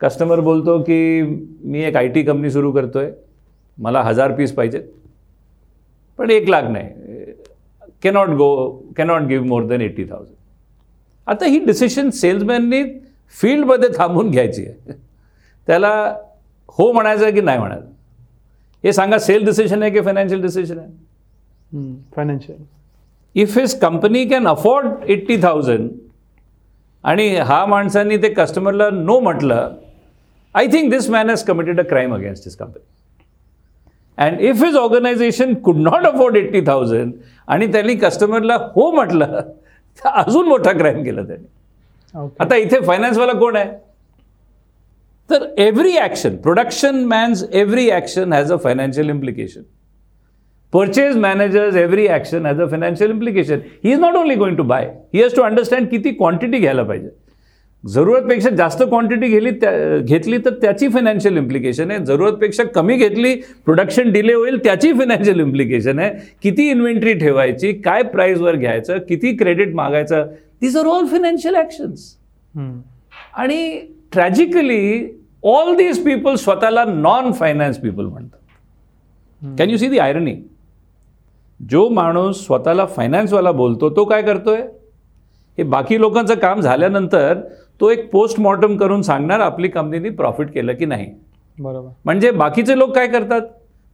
Speaker 2: कस्टमर बोलतो की मी एक आय टी कंपनी सुरू करतोय. मला हजार पीस पाहिजेत. पण एक लाख नाही. Cannot go cannot give more than eighty thousand आता ही डिसिशन सेल्समॅननी फील्डमध्ये थांबून घ्यायची आहे. त्याला हो म्हणायचं की नाही म्हणायचं? हे सांगा सेल डिसिशन आहे की फायनान्शियल डिसिशन आहे?
Speaker 1: Financial
Speaker 2: if his company can afford eighty thousand आणि हा माणसांनी ते कस्टमरला नो म्हटलं I think this man has committed a crime against his company and if his organisation could not afford eighty thousand आणि त्यांनी कस्टमरला हो म्हटलं तर अजून मोठा क्राईम केला त्यांनी
Speaker 1: ओके
Speaker 2: आता इथे फायनान्सवाला कोण आहे तर every action production man's every action has a financial implication purchase managers every action has a financial implication he is not only going to buy he has to understand किती quantity घ्यायला पाहिजे जरूरतपेक्षा जास्त quantity घेतली त्या घेतली तर त्याची financial implication आहे. जरूरतपेक्षा कमी घेतली प्रोडक्शन डिले होईल त्याची फायनान्शियल इम्प्लिकेशन आहे. किती इन्व्हेंटरी ठेवायची काय प्राईजवर घ्यायचं किती क्रेडिट मागायचं these are all financial actions आणि ट्रॅजिकली ऑल दीज पीपल स्वतःला नॉन फायनान्स पीपल म्हणतात can you see the irony जो माणूस स्वतःला फायनान्सवाला बोलतो तो काय करतोय? हे बाकी लोकांचं काम झाल्यानंतर तो एक पोस्टमॉर्टम करून सांगणार आपली कंपनीने प्रॉफिट केलं की नाही.
Speaker 1: बरोबर.
Speaker 2: म्हणजे बाकीचे लोक काय करतात?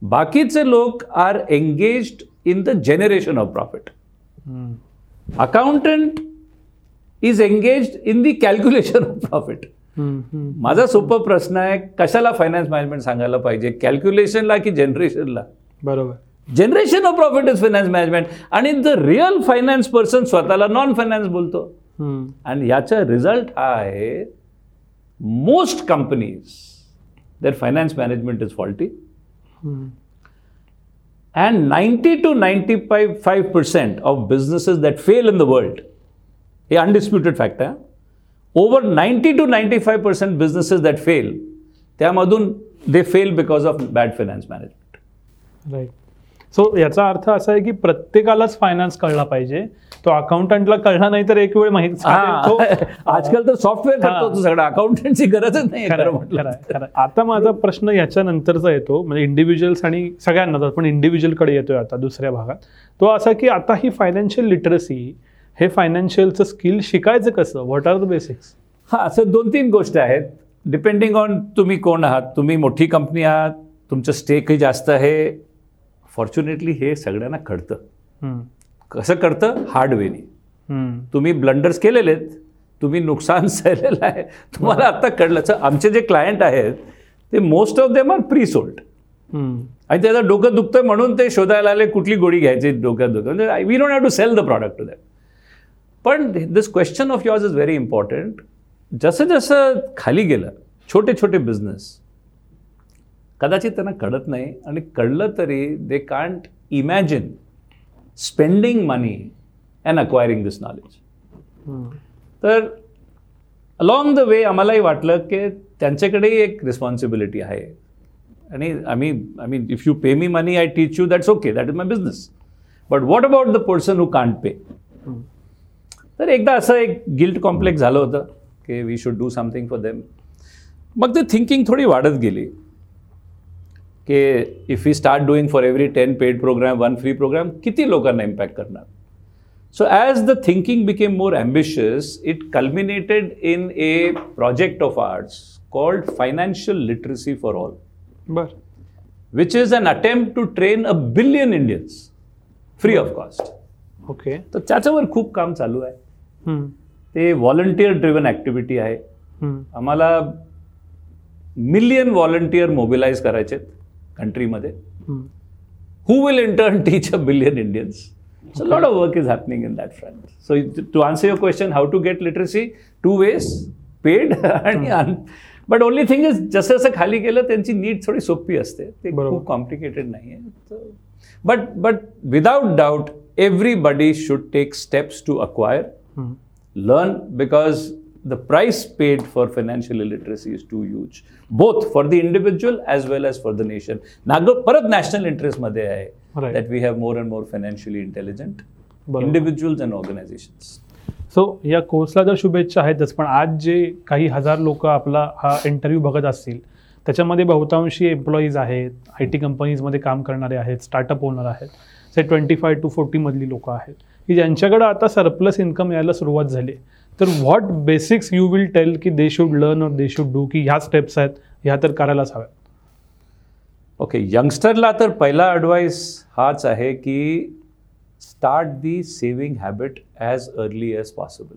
Speaker 2: बाकीचे लोक are engaged in the generation of profit accountant is engaged in the calculation of profit माझा सोपा प्रश्न आहे कशाला फायनान्स मॅनेजमेंट सांगायला पाहिजे? कॅल्क्युलेशनला की जनरेशनला
Speaker 1: बरोबर.
Speaker 2: Generation of profit is finance management आणि द रिअल फायनान्स पर्सन स्वतःला नॉन फायनान्स बोलतो आणि याचा रिझल्ट हा आहे most companies there finance management is faulty and ninety two ninety five five percent of businesses that fail in the world हे undisputed fact आहे over ninety two ninety five percent businesses that fail त्यामधून they fail because of bad finance management
Speaker 1: right so याचा अर्थ असा आहे की प्रत्येकालाच finance कळला पाहिजे. तो अकाउंटंटला कळला नाही तर एक वेळ माहीत. तो-
Speaker 2: आजकाल तर सॉफ्टवेअर सगळं. अकाउंटंटची गरजच नाही.
Speaker 1: आता माझा प्रश्न याच्यानंतरचा येतो. म्हणजे इंडिव्हिज्युअल्स आणि सगळ्यांना पण इंडिव्हिज्युअलकडे येतोय आता दुसऱ्या भागात. तो असा की आता ही फायनान्शियल लिटरसी हे फायनान्शियलचं स्किल शिकायचं कसं? व्हॉट आर द बेसिक्स
Speaker 2: हा असं दोन तीन गोष्टी आहेत. डिपेंडिंग ऑन तुम्ही कोण आहात तुम्ही मोठी कंपनी आहात तुमचं स्टेकही जास्त आहे फॉर्च्युनेटली हे सगळ्यांना कळतं. कसं कळतं? हार्ड वेनी तुम्ही ब्लंडर्स केलेले आहेत तुम्ही नुकसान सहलेलं आहे. तुम्हाला आता कळलं. तर आमचे जे क्लायंट आहेत ते most of them are pre sold आणि त्याचं डोकं दुखतं म्हणून ते शोधायला आले कुठली गोळी घ्यायची डोक्यात दुखतं. म्हणजे we don't have to sell the product to that पण this question of yours is very important जसं जसं खाली गेलं छोटे छोटे बिझनेस कदाचित त्यांना कळत नाही आणि कळलं तरी they can't imagine spending money and acquiring this knowledge तर अलॉंग द वे आम्हालाही वाटलं की त्यांच्याकडेही एक रिस्पॉन्सिबिलिटी आहे. आणि आम्ही I mean if you pay me money I teach you that's okay that is my business but what about the person who can't pay तर एकदा असं एक गिल्ट कॉम्प्लेक्स झालं होतं की we should do something for them मग ते thinking थोडी वाढत गेली. की if you start doing for every ten paid program one free program किती लोकांना इम्पॅक्ट करणार so as the thinking became more ambitious it culminated in a project of arts called financial literacy for all
Speaker 1: बर।
Speaker 2: Which is an attempt to train a billion Indians free of cost.
Speaker 1: Okay
Speaker 2: तर त्याच्यावर खूप काम चालू आहे.
Speaker 1: हम्म,
Speaker 2: ते volunteer driven activity आहे.
Speaker 1: हम्म,
Speaker 2: आम्हाला मिलियन व्हॉलंटियर मोबिलाइज करायचे कंट्रीमध्ये. Who will in turn teach a billion Indians so lot of work is happening in that front so to answer your question how to get literacy to wage paid आणि but only thing is जसं जसं खाली गेलं त्यांची need थोडी सोपी असते ते
Speaker 1: बरोबर.
Speaker 2: खूप कॉम्प्लिकेटेड नाही आहे but but without doubt everybody should take steps to
Speaker 1: acquire
Speaker 2: learn because the price paid for financial illiteracy is too huge both for the individual as well as for the nation नाग परत इंटरेस्टमध्ये आहे
Speaker 1: Right.
Speaker 2: That we have more and more financially intelligent
Speaker 1: बरोबर.
Speaker 2: Individuals and organisations
Speaker 1: so या कोर्सला जर शुभेच्छा आहेतच पण आज जे काही हजार लोक आपला हा इंटरव्ह्यू बघत असतील त्याच्यामध्ये बहुतांशी एम्प्लॉईज आहेत आय टी कंपनीजमध्ये काम करणारे आहेत स्टार्टअप ओनर आहेत से ट्वेंटी फाय टू फोर्टीमधली लोक आहेत की ज्यांच्याकडं आता सरप्लस इन्कम यायला सुरुवात झाली तर what basics you will tell की दे शुड लर्न और दे शुड डू की ह्या स्टेप्स आहेत ह्या तर करायलाच हव्यात
Speaker 2: ओके यंगस्टरला तर पहिला ॲडवाईस हाच आहे की start the saving habit as early as possible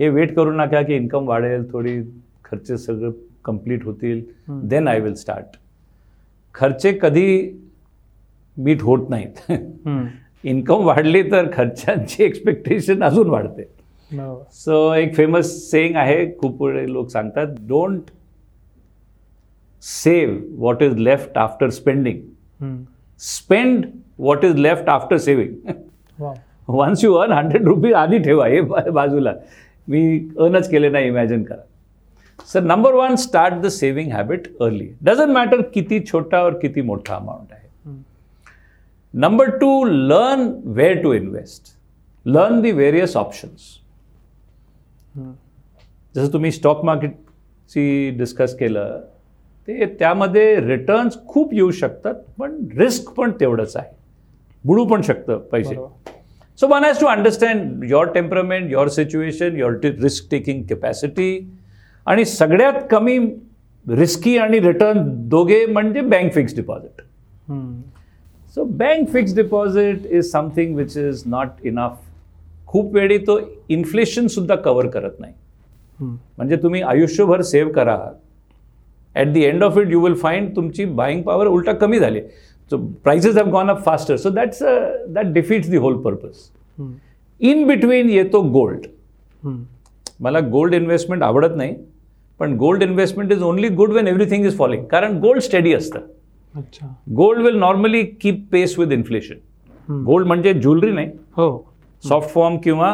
Speaker 2: हे वेट करू नका की इन्कम वाढेल थोडी खर्च सगळं कंप्लीट होतील. देन आय विल स्टार्ट खर्चे कधी मीट होत नाहीत. इन्कम वाढली तर खर्चांची एक्सपेक्टेशन अजून वाढते. सो एक फेमस सेईंग आहे खूप लोक सांगतात don't save what is left
Speaker 1: after
Speaker 2: spending. Spend what is left after
Speaker 1: saving
Speaker 2: once you earn hundred rupees आधी ठेवा हे बाजूला. मी अर्नच केले नाही इमॅजिन करा. Sir number one start the saving habit early doesn't matter किती छोटा और किती मोठा अमाऊंट आहे. Number two learn where to invest learn the various
Speaker 1: options.
Speaker 2: जसं तुम्ही स्टॉक मार्केटची डिस्कस केलं ते त्यामध्ये रिटर्न्स खूप येऊ शकतात पण रिस्क पण तेवढंच आहे बुडू पण शकतं पैसे. So one has to understand your temperament your situation your risk taking capacity आणि सगळ्यात कमी रिस्की आणि रिटर्न दोघे म्हणजे bank fix deposit
Speaker 1: hmm.
Speaker 2: So bank fix deposit is something which is not enough खूप वेळी तो इन्फ्लेशन सुद्धा कव्हर करत नाही. म्हणजे तुम्ही आयुष्यभर सेव्ह करा. At the end of it you will find तुमची बाईंग पॉवर उलटा कमी झाली. So prices have gone up faster so that's that defeats the whole
Speaker 1: purpose.
Speaker 2: In between येतो गोल्ड. मला गोल्ड इन्व्हेस्टमेंट आवडत नाही पण gold investment is only good when everything is following कारण गोल्ड स्टडी असतं.
Speaker 1: अच्छा.
Speaker 2: Gold will normally keep pace with
Speaker 1: inflation.
Speaker 2: Gold म्हणजे jewellery नाही.
Speaker 1: हो.
Speaker 2: सॉफ्ट फॉर्म किंवा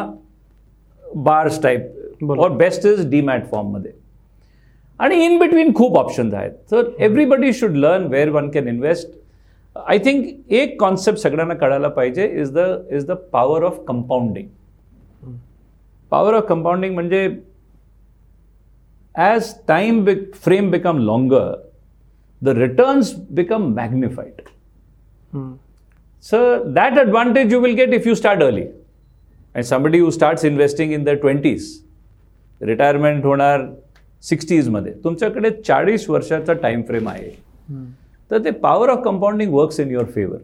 Speaker 2: बार्स टाईप. और बेस्ट इज डीमॅट फॉर्ममध्ये आणि इन बिटवीन खूप ऑप्शन्स आहेत तर everybody should learn where one can invest I think एक कॉन्सेप्ट सगळ्यांना कळायला पाहिजे is the is the power of
Speaker 1: compounding.
Speaker 2: Power of compounding म्हणजे as time frame become longer the returns become
Speaker 1: magnified.
Speaker 2: So that advantage you will get if you start early. And somebody who starts investing in their 20s, retirement होणार सिक्स्टीजमध्ये तुमच्याकडे चाळीस वर्षाचा time frame आहे
Speaker 1: हम्म.
Speaker 2: तर ते power of compounding works in your favour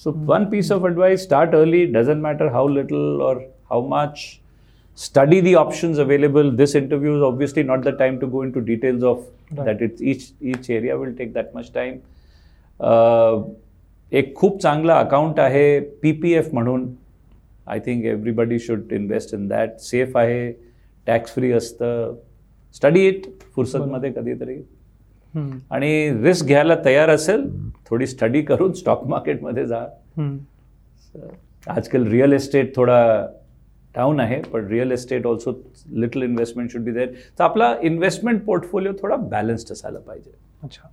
Speaker 2: so one piece of advice start early doesn't matter how little और how much study the options available this interview is obviously not the time to go into details of
Speaker 1: Right.
Speaker 2: that it's each each area will take that much time uh, एक खूप चांगला account आहे P P F म्हणून I think everybody should invest in that safe आहे tax free असतं. Study it फुर्सतमध्ये कधीतरी. आणि रिस्क घ्यायला तयार असेल थोडी स्टडी करून स्टॉक मार्केटमध्ये जा. आजकाल रिअल इस्टेट थोडा डाऊन आहे पण real estate also little investment should be there तर आपला इन्व्हेस्टमेंट पोर्टफोलिओ थोडा बॅलन्स्ड असायला पाहिजे.
Speaker 1: अच्छा.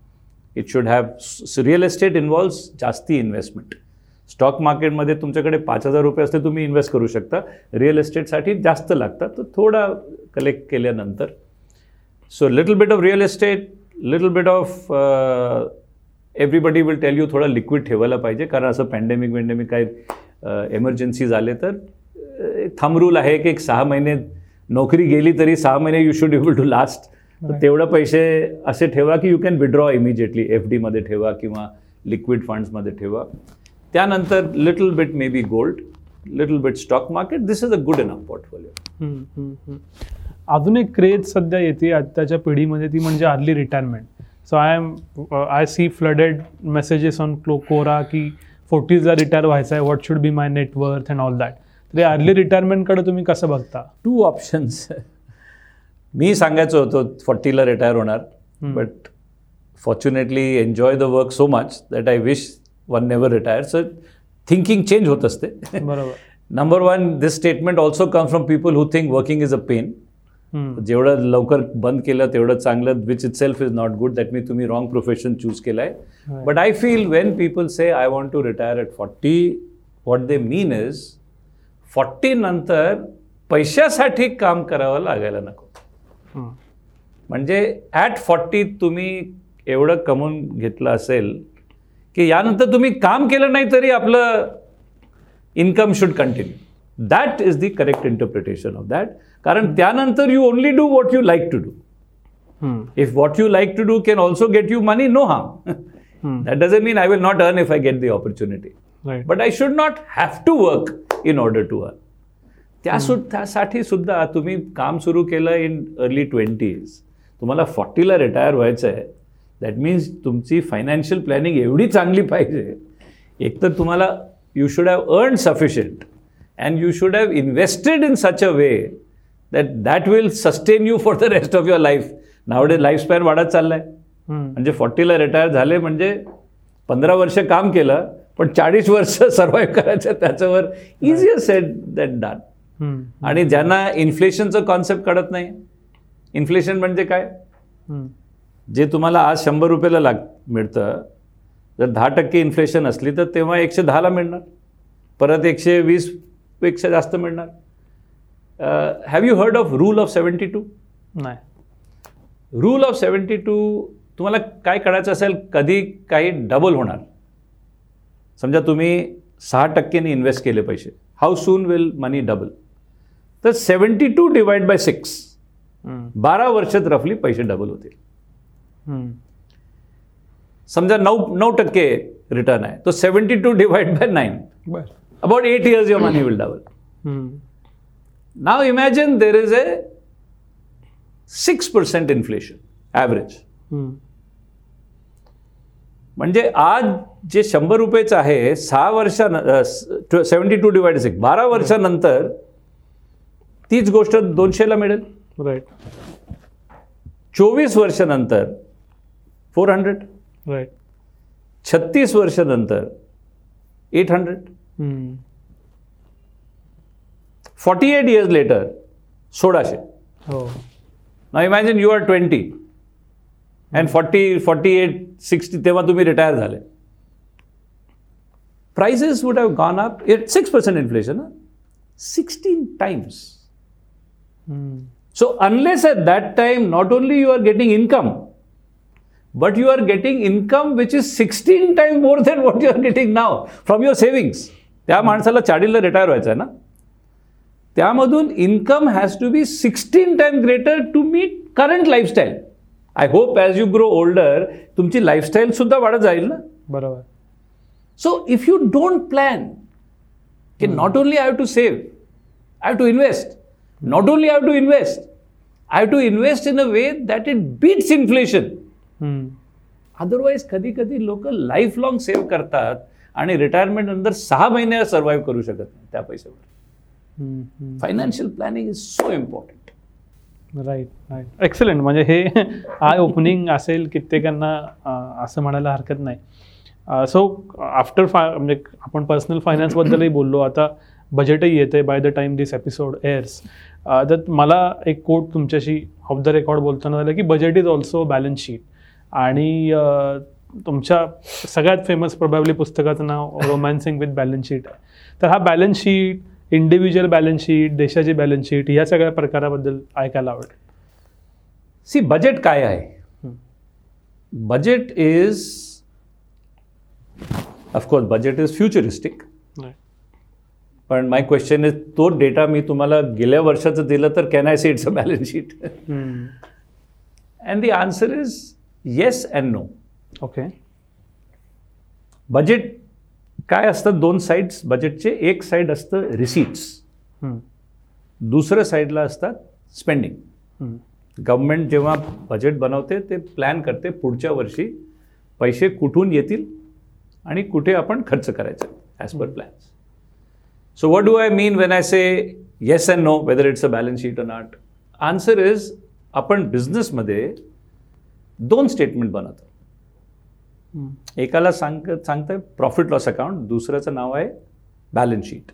Speaker 2: It should have real estate involves जास्ती इन्व्हेस्टमेंट स्टॉक मार्केटमध्ये तुमच्याकडे पाच हजार रुपये असते तुम्ही इन्व्हेस्ट करू शकता. रिअल इस्टेटसाठी जास्त लागतात. तर थोडा कलेक्ट केल्यानंतर. So little bit of real estate little bit of everybody will tell you थोडं लिक्विड ठेवायला पाहिजे. कारण असं पॅन्डेमिक वेंडेमिक काही एमर्जन्सी झाले तर थम रूल आहे की एक सहा महिने नोकरी गेली तरी सहा महिने you should able to last तर तेवढं पैसे असे ठेवा की you can withdraw immediately F डीमध्ये ठेवा किंवा लिक्विड फंड्समध्ये ठेवा. त्यानंतर little bit may be gold little bit stock market this is a
Speaker 1: good enough portfolio. अजून एक क्रेज सध्या येते आत्ताच्या पिढीमध्ये ती म्हणजे early retirement so I am I see flooded messages on clo Quora की फोर्टीजला रिटायर व्हायचं आहे what should be my net worth and all that तर अर्ली रिटायरमेंटकडे तुम्ही कसं बघता?
Speaker 2: टू ऑप्शन्स मी सांगायचं होतं फॉर्टीला रिटायर होणार. But fortunately enjoy the work so much that I wish one never retire so thinking change होत असते.
Speaker 1: बरोबर.
Speaker 2: Number one this statement also come from people who think working is a
Speaker 1: pain
Speaker 2: जेवढं लवकर बंद केलं तेवढं चांगलं which itself is not good that मी तुम्ही रॉंग प्रोफेशन चूज केलं आहे. But I feel when people say I want to retire at forty what they mean is forty नंतर पैशासाठी काम करावं लागायला नको. म्हणजे ॲट फॉर्टी तुम्ही एवढं कमवून घेतलं असेल की यानंतर तुम्ही काम केलं नाही तरी आपलं income should continue that is the correct interpretation of that कारण त्यानंतर you only do what you like
Speaker 1: to
Speaker 2: do if what you like to do can also get you money no
Speaker 1: harm
Speaker 2: hmm. That doesn't mean I will not earn if I get the
Speaker 1: opportunity.
Speaker 2: But I should not have to work in order to earn त्या सु त्यासाठी सुद्धा तुम्ही काम सुरू केलं in early twenties तुम्हाला फॉर्टीला रिटायर व्हायचं आहे दॅट मीन्स तुमची फायनान्शियल प्लॅनिंग एवढी चांगली पाहिजे. एकतर तुम्हाला you should have earn sufficient and you should have invested in such a way that that will sustain you for the rest of your life nowadays life span वाढत चाललाय.
Speaker 1: हम्म,
Speaker 2: म्हणजे फॉर्टीला रिटायर झाले म्हणजे पंधरा वर्ष काम केलं पण चाळीस वर्ष सर्व्हाइव्ह करायचं त्याच्यावर इझियर सेट दॅट डन आणि ज्यांना इन्फ्लेशनचं कॉन्सेप्ट कळत नाही. इन्फ्लेशन म्हणजे काय? जे तुम्हाला आज शंभर रुपयाला लाग मिळतं. जर दहा टक्के इन्फ्लेशन असली तर तेव्हा एकशे दहाला मिळणार. परत एकशे वीसपेक्षा जास्त मिळणार. Have you heard of rule of seventy two
Speaker 1: नाही.
Speaker 2: रूल ऑफ सेवन्टी टू तुम्हाला काय करायचं असेल कधी काही डबल होणार. समजा तुम्ही सहा टक्क्यांनी इन्व्हेस्ट केले पैसे. How soon will money double तर seventy two divide by
Speaker 1: six
Speaker 2: बारा वर्षात रफली पैसे डबल होतील. समजा नऊ नऊ टक्के रिटर्न आहे. तो seventy two
Speaker 1: divide
Speaker 2: by nine about eight years your money
Speaker 1: will
Speaker 2: double now imagine there is a six percent inflation
Speaker 1: average
Speaker 2: म्हणजे आज जे शंभर रुपयेचं आहे सहा वर्षा सेवन्टी टू डिवाइड सिक्स बारा वर्षानंतर तीच गोष्ट दोनशेला मिळेल.
Speaker 1: राईट
Speaker 2: चोवीस वर्षानंतर फोर हंड्रेड?
Speaker 1: राईट
Speaker 2: छत्तीस वर्षानंतर eight
Speaker 1: hundred?
Speaker 2: Forty eight years later सोळाशे.
Speaker 1: हो.
Speaker 2: ना imagine you are twenty and forty forty eight sixty तेव्हा तुम्ही रिटायर झाले. Prices would have gone up at six percent inflation sixteen
Speaker 1: times
Speaker 2: So unless at that time not only you are getting income, but you are getting income which is 16 times more than what you are getting now from your savings. त्या माणसाला चाळीसला retire व्हायचं आहे ना त्यामधून income has to be sixteen time greater to meet current lifestyle I hope as you grow older तुमची lifestyle सुद्धा वाढत जाईल ना
Speaker 1: बरोबर
Speaker 2: So if you don't plan, कि not only I have to save, I have to invest. Not only I have to invest, I have to invest in a way that it beats inflation.
Speaker 1: Hmm,
Speaker 2: otherwise कधी कधी लोक life long save करतात आणि retirement नंतर सहा महिने survive करू शकत नाही त्या पैशावर. Financial planning is so important
Speaker 1: right right excellent म्हणजे हे आय ओपनिंग असेल कित्येकांना असं म्हणायला हरकत नाही. सो आफ्टर फाय म्हणजे आपण पर्सनल फायनान्सबद्दलही बोललो. आता बजेटही येते by the time this episode airs तर मला एक कोट तुमच्याशी ऑफ द रेकॉर्ड बोलताना झालं की budget is also balance sheet आणि तुमच्या सगळ्यात फेमस प्रोबॅबली पुस्तकाचं नाव रोमॅन्सिंग विथ बॅलन्स शीट आहे. तर हा balance sheet individual balance sheet देशाची बॅलन्स शीट या सगळ्या प्रकाराबद्दल ऐकायला आवडेल.
Speaker 2: सी बजेट काय आहे? Budget is of course budget is futuristic पण माय क्वेश्चन इज तो डेटा मी तुम्हाला गेल्या वर्षाचं दिलं तर can I see it's a balance sheet and the answer is yes and no
Speaker 1: okay
Speaker 2: budget काय असतं? दोन साईड्स बजेटचे एक साईड असतं रिसीट्स दुसऱ्या साईडला असतात स्पेंडिंग गव्हर्नमेंट जेव्हा बजेट बनवते ते प्लॅन करते पुढच्या वर्षी पैसे कुठून येतील आणि कुठे आपण खर्च करायचा as per plans so what do I mean when I say yes and no whether it's a balance sheet or not answer is आपण बिझनेसमध्ये दोन स्टेटमेंट बनवतो. एकाला सांग सांगतंय प्रॉफिट लॉस अकाउंट दुसऱ्याचं नाव आहे बॅलन्स शीट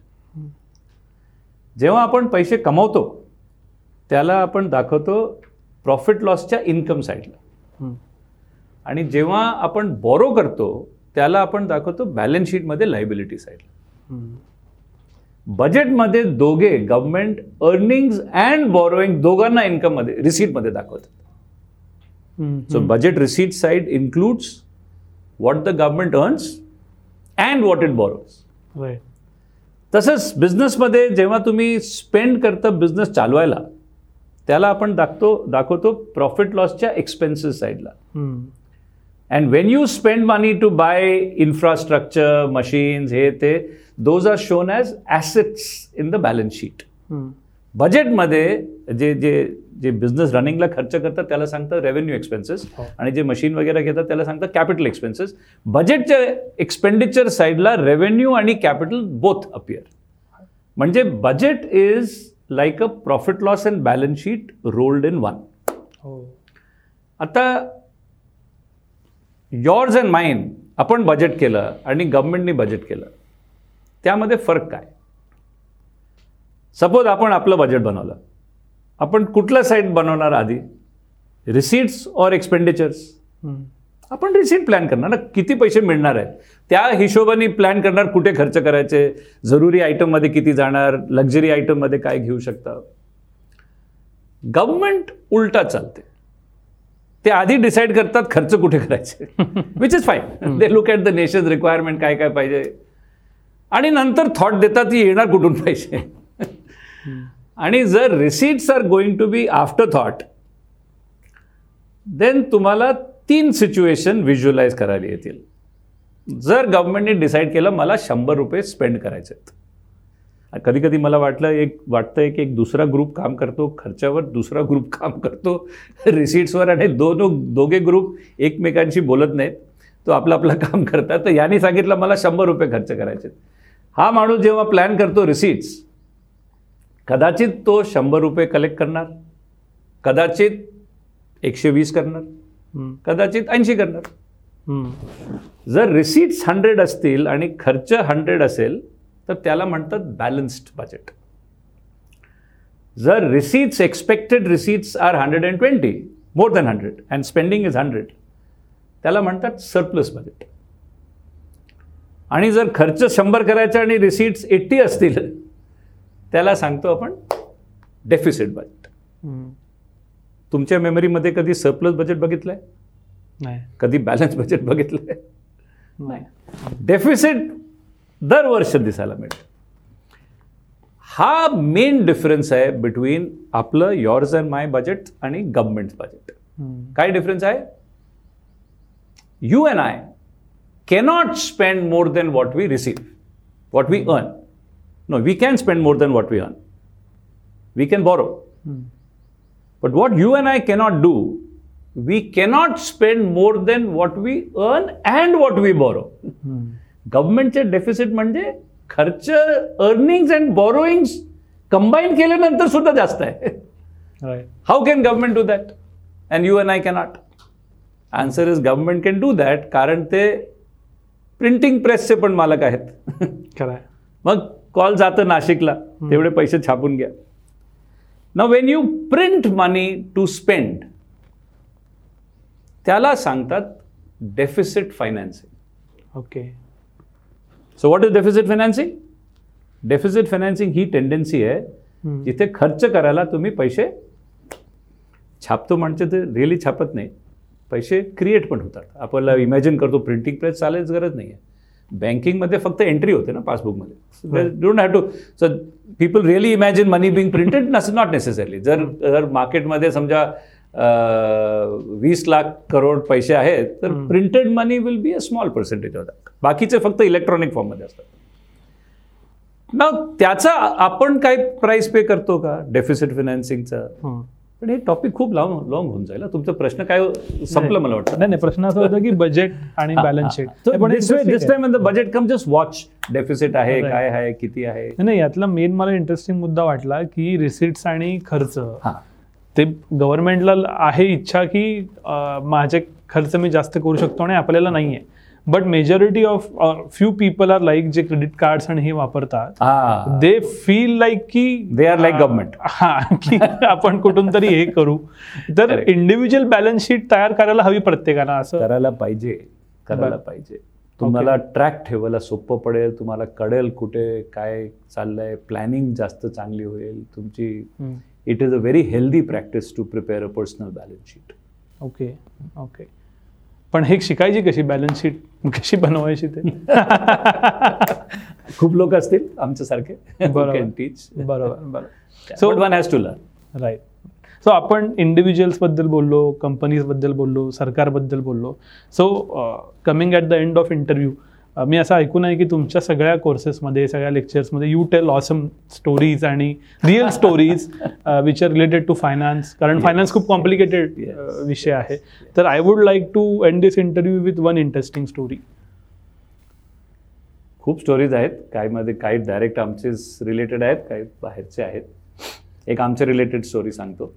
Speaker 2: जेव्हा आपण पैसे कमवतो त्याला आपण दाखवतो प्रॉफिट लॉसच्या इन्कम साईडला आणि जेव्हा आपण बॉरो करतो त्याला आपण दाखवतो बॅलन्स शीटमध्ये लायबिलिटी साईडला बजेटमध्ये दोघे गव्हर्नमेंट अर्निंग्ज अँड बॉरोईंग दोघांना इन्कममध्ये रिसीटमध्ये दाखवतात. So budget receipt side includes what the government earns and what it borrows.
Speaker 1: Right
Speaker 2: तसंच बिझनेसमध्ये जेव्हा तुम्ही स्पेंड करता बिझनेस चालवायला त्याला आपण दाखतो दाखवतो प्रॉफिट लॉसच्या एक्सपेन्सेस साईडला and when you spend money to buy infrastructure machines हे ते those are shown as assets in the balance sheet बजेटमध्ये जे जे जे बिझनेस रनिंगला खर्च करतात त्याला सांगतात रेव्हेन्यू एक्सपेन्सेस
Speaker 1: हो.
Speaker 2: आणि जे मशीन वगैरे घेतात त्याला सांगतात कॅपिटल एक्सपेन्सेस बजेटच्या एक्सपेंडिचर साईडला रेव्हेन्यू आणि कॅपिटल बोथ अपियर म्हणजे budget is like a profit loss and balance sheet rolled in
Speaker 1: one
Speaker 2: आता यॉर्स अँड माइंड आपण बजेट केलं आणि गव्हर्नमेंटनी बजेट केलं. त्यामध्ये फरक काय? सपोज आपण आपलं बजेट बनवलं. आपण कुठलं साईड बनवणार आधी? रिसीट्स ऑर एक्सपेंडिचर्स आपण रिसीट प्लॅन करणार ना. किती पैसे मिळणार आहेत? त्या हिशोबाने प्लॅन करणार कुठे खर्च करायचे? जरुरी आयटममध्ये किती जाणार? लक्झरी आयटममध्ये काय घेऊ शकता? गव्हर्नमेंट उलटा चालते. ते आधी डिसाईड करतात खर्च कुठे करायचे. Which is fine they look at the nation requirement काय काय पाहिजे. आणि नंतर थॉट देतात की येणार कुठून पैसे? आणि जर receipts are going to be after thought then तुम्हाला तीन सिच्युएशन व्हिज्युअलाइज करायला येतील. जर गव्हर्नमेंटने डिसाईड केलं मला शंभर रुपये स्पेंड करायचे आहेत. कधी कधी मला वाटलं एक वाटतंय की एक दुसरा ग्रुप काम करतो खर्चावर दुसरा ग्रुप काम करतो रिसीट्सवर आणि दोन दोघे ग्रुप एकमेकांशी बोलत नाहीत तो आपलं आपलं काम करतात. तर यांनी सांगितलं मला शंभर रुपये खर्च करायचे आहेत. हा माणूस जेव्हा प्लॅन करतो रिसीट्स कदाचित तो शंभर रुपये कलेक्ट करणार कदाचित एकशे वीस करणार कदाचित ऐंशी करणार. जर रिसीट्स हंड्रेड असतील आणि खर्च हंड्रेड असेल तर त्याला म्हणतात बॅलन्स्ड बजेट जर receipts expected receipts are hundred and twenty more than hundred and spending is hundred त्याला म्हणतात सरप्लस बजेट आणि जर खर्च शंभर करायचा आणि रिसीट्स एट्टी असतील त्याला सांगतो आपण डेफिसिट बजेट तुमच्या मेमरीमध्ये कधी सरप्लस बजेट बघितलंय?
Speaker 1: नाही.
Speaker 2: कधी बॅलन्स बजेट बघितलंय?
Speaker 1: नाही.
Speaker 2: डेफिसिट दरवर्ष दिसायला मिळतं. हा मेन डिफरन्स आहे बिटवीन आपलं युअर्स अँड माय बजेट आणि गव्हर्नमेंट बजेट काय डिफरन्स आहे? You and I cannot spend more than what we receive what we earn no we can spend more than what we earn we can borrow But what you and I cannot do, we cannot spend more than what we earn and what we borrow. गव्हर्नमेंटचे deficit म्हणजे खर्च earnings and बॉरोईंग्स combine केल्यानंतर सुद्धा जास्त आहे. How can government do that and you and I cannot answer is government can do that कारण ते printing प्रेसचे पण मालक आहेत.
Speaker 1: खरं आहे.
Speaker 2: मग कॉल जातं नाशिकला तेवढे पैसे छापून घ्या. ना when you print money to spend त्याला सांगतात deficit financing
Speaker 1: okay
Speaker 2: so what is deficit financing deficit financing he tendency आहे जिथे खर्च करायला तुम्ही पैसे छापतो म्हणजे ते रिअली छापत नाही. पैसे क्रिएट पण होतात. आपल्याला इमॅजिन करतो प्रिंटिंग प्रेस चालायची गरज नाही आहे बँकिंगमध्ये फक्त एंट्री होते ना पासबुकमध्ये. Don't have to so people really imagine money being printed not necessarily जर जर मार्केटमध्ये समजा वीस लाख करोड पैसे आहेत तर printed money will be a small percentage of that बाकीचे फक्त इलेक्ट्रॉनिक फॉर्ममध्ये असतात. मग त्याचा आपण काय प्राइस पे करतो का? डेफिसिट फिनान्सिंगचा. पण हे टॉपिक खूप लाँग लॉंग होऊन जाईल हा. तुमचा प्रश्न काय संपलं मला वाटतं.
Speaker 1: नाही नाही प्रश्न असा होता की बजेट आणि balance sheet
Speaker 2: this time the budget come just watch deficit आहे. काय आहे किती आहे?
Speaker 1: नाही यातला मेन मला इंटरेस्टिंग मुद्दा वाटला की रिसिट्स आणि खर्च.
Speaker 2: हा.
Speaker 1: ते गव्हर्नमेंटला आहे इच्छा की माझे खर्च मी जास्त करू शकतो आणि आपल्याला नाही आहे but majority of few people are like जे क्रेडिट कार्ड्स आणि हे वापरतात. दे फील लाईक की
Speaker 2: They are like government.
Speaker 1: हा की आपण कुठून तरी हे करू. तर. इंडिव्हिज्युअल बॅलन्स शीट तयार करायला हवी प्रत्येकाला असं.
Speaker 2: करायला पाहिजे करायला. पाहिजे. तुम्हाला ट्रॅक ठेवायला सोपं पडेल तुम्हाला कळेल कुठे काय चाललंय प्लॅनिंग जास्त चांगली होईल. तुमची. It is a very healthy practice to prepare a personal balance sheet
Speaker 1: okay okay पण हे शिकायची कशी? बॅलन्स शीट कशी बनवायची ते?
Speaker 2: खूप लोक असतील आमच्यासारखे.
Speaker 1: बरोबर.
Speaker 2: टीच
Speaker 1: बरोबर बरोबर. So
Speaker 2: one has to learn
Speaker 1: right so आपण इंडिव्हिज्युअल्सबद्दल बोललो कंपनीजबद्दल बोललो सरकारबद्दल बोललो. So coming at the end of interview मी असं ऐकून आहे की तुमच्या सगळ्या कोर्सेसमध्ये सगळ्या लेक्चर्समध्ये यू टेल ऑसम स्टोरीज आणि real stories which are related to finance कारण. फायनान्स खूप कॉम्प्लिकेटेड. विषय आहे. तर I would like to end this interview with one interesting story
Speaker 2: खूप स्टोरीज आहेत. काही मध्ये काही डायरेक्ट आमचेच रिलेटेड आहेत काही बाहेरचे आहेत. एक आमच्या रिलेटेड स्टोरी सांगतो.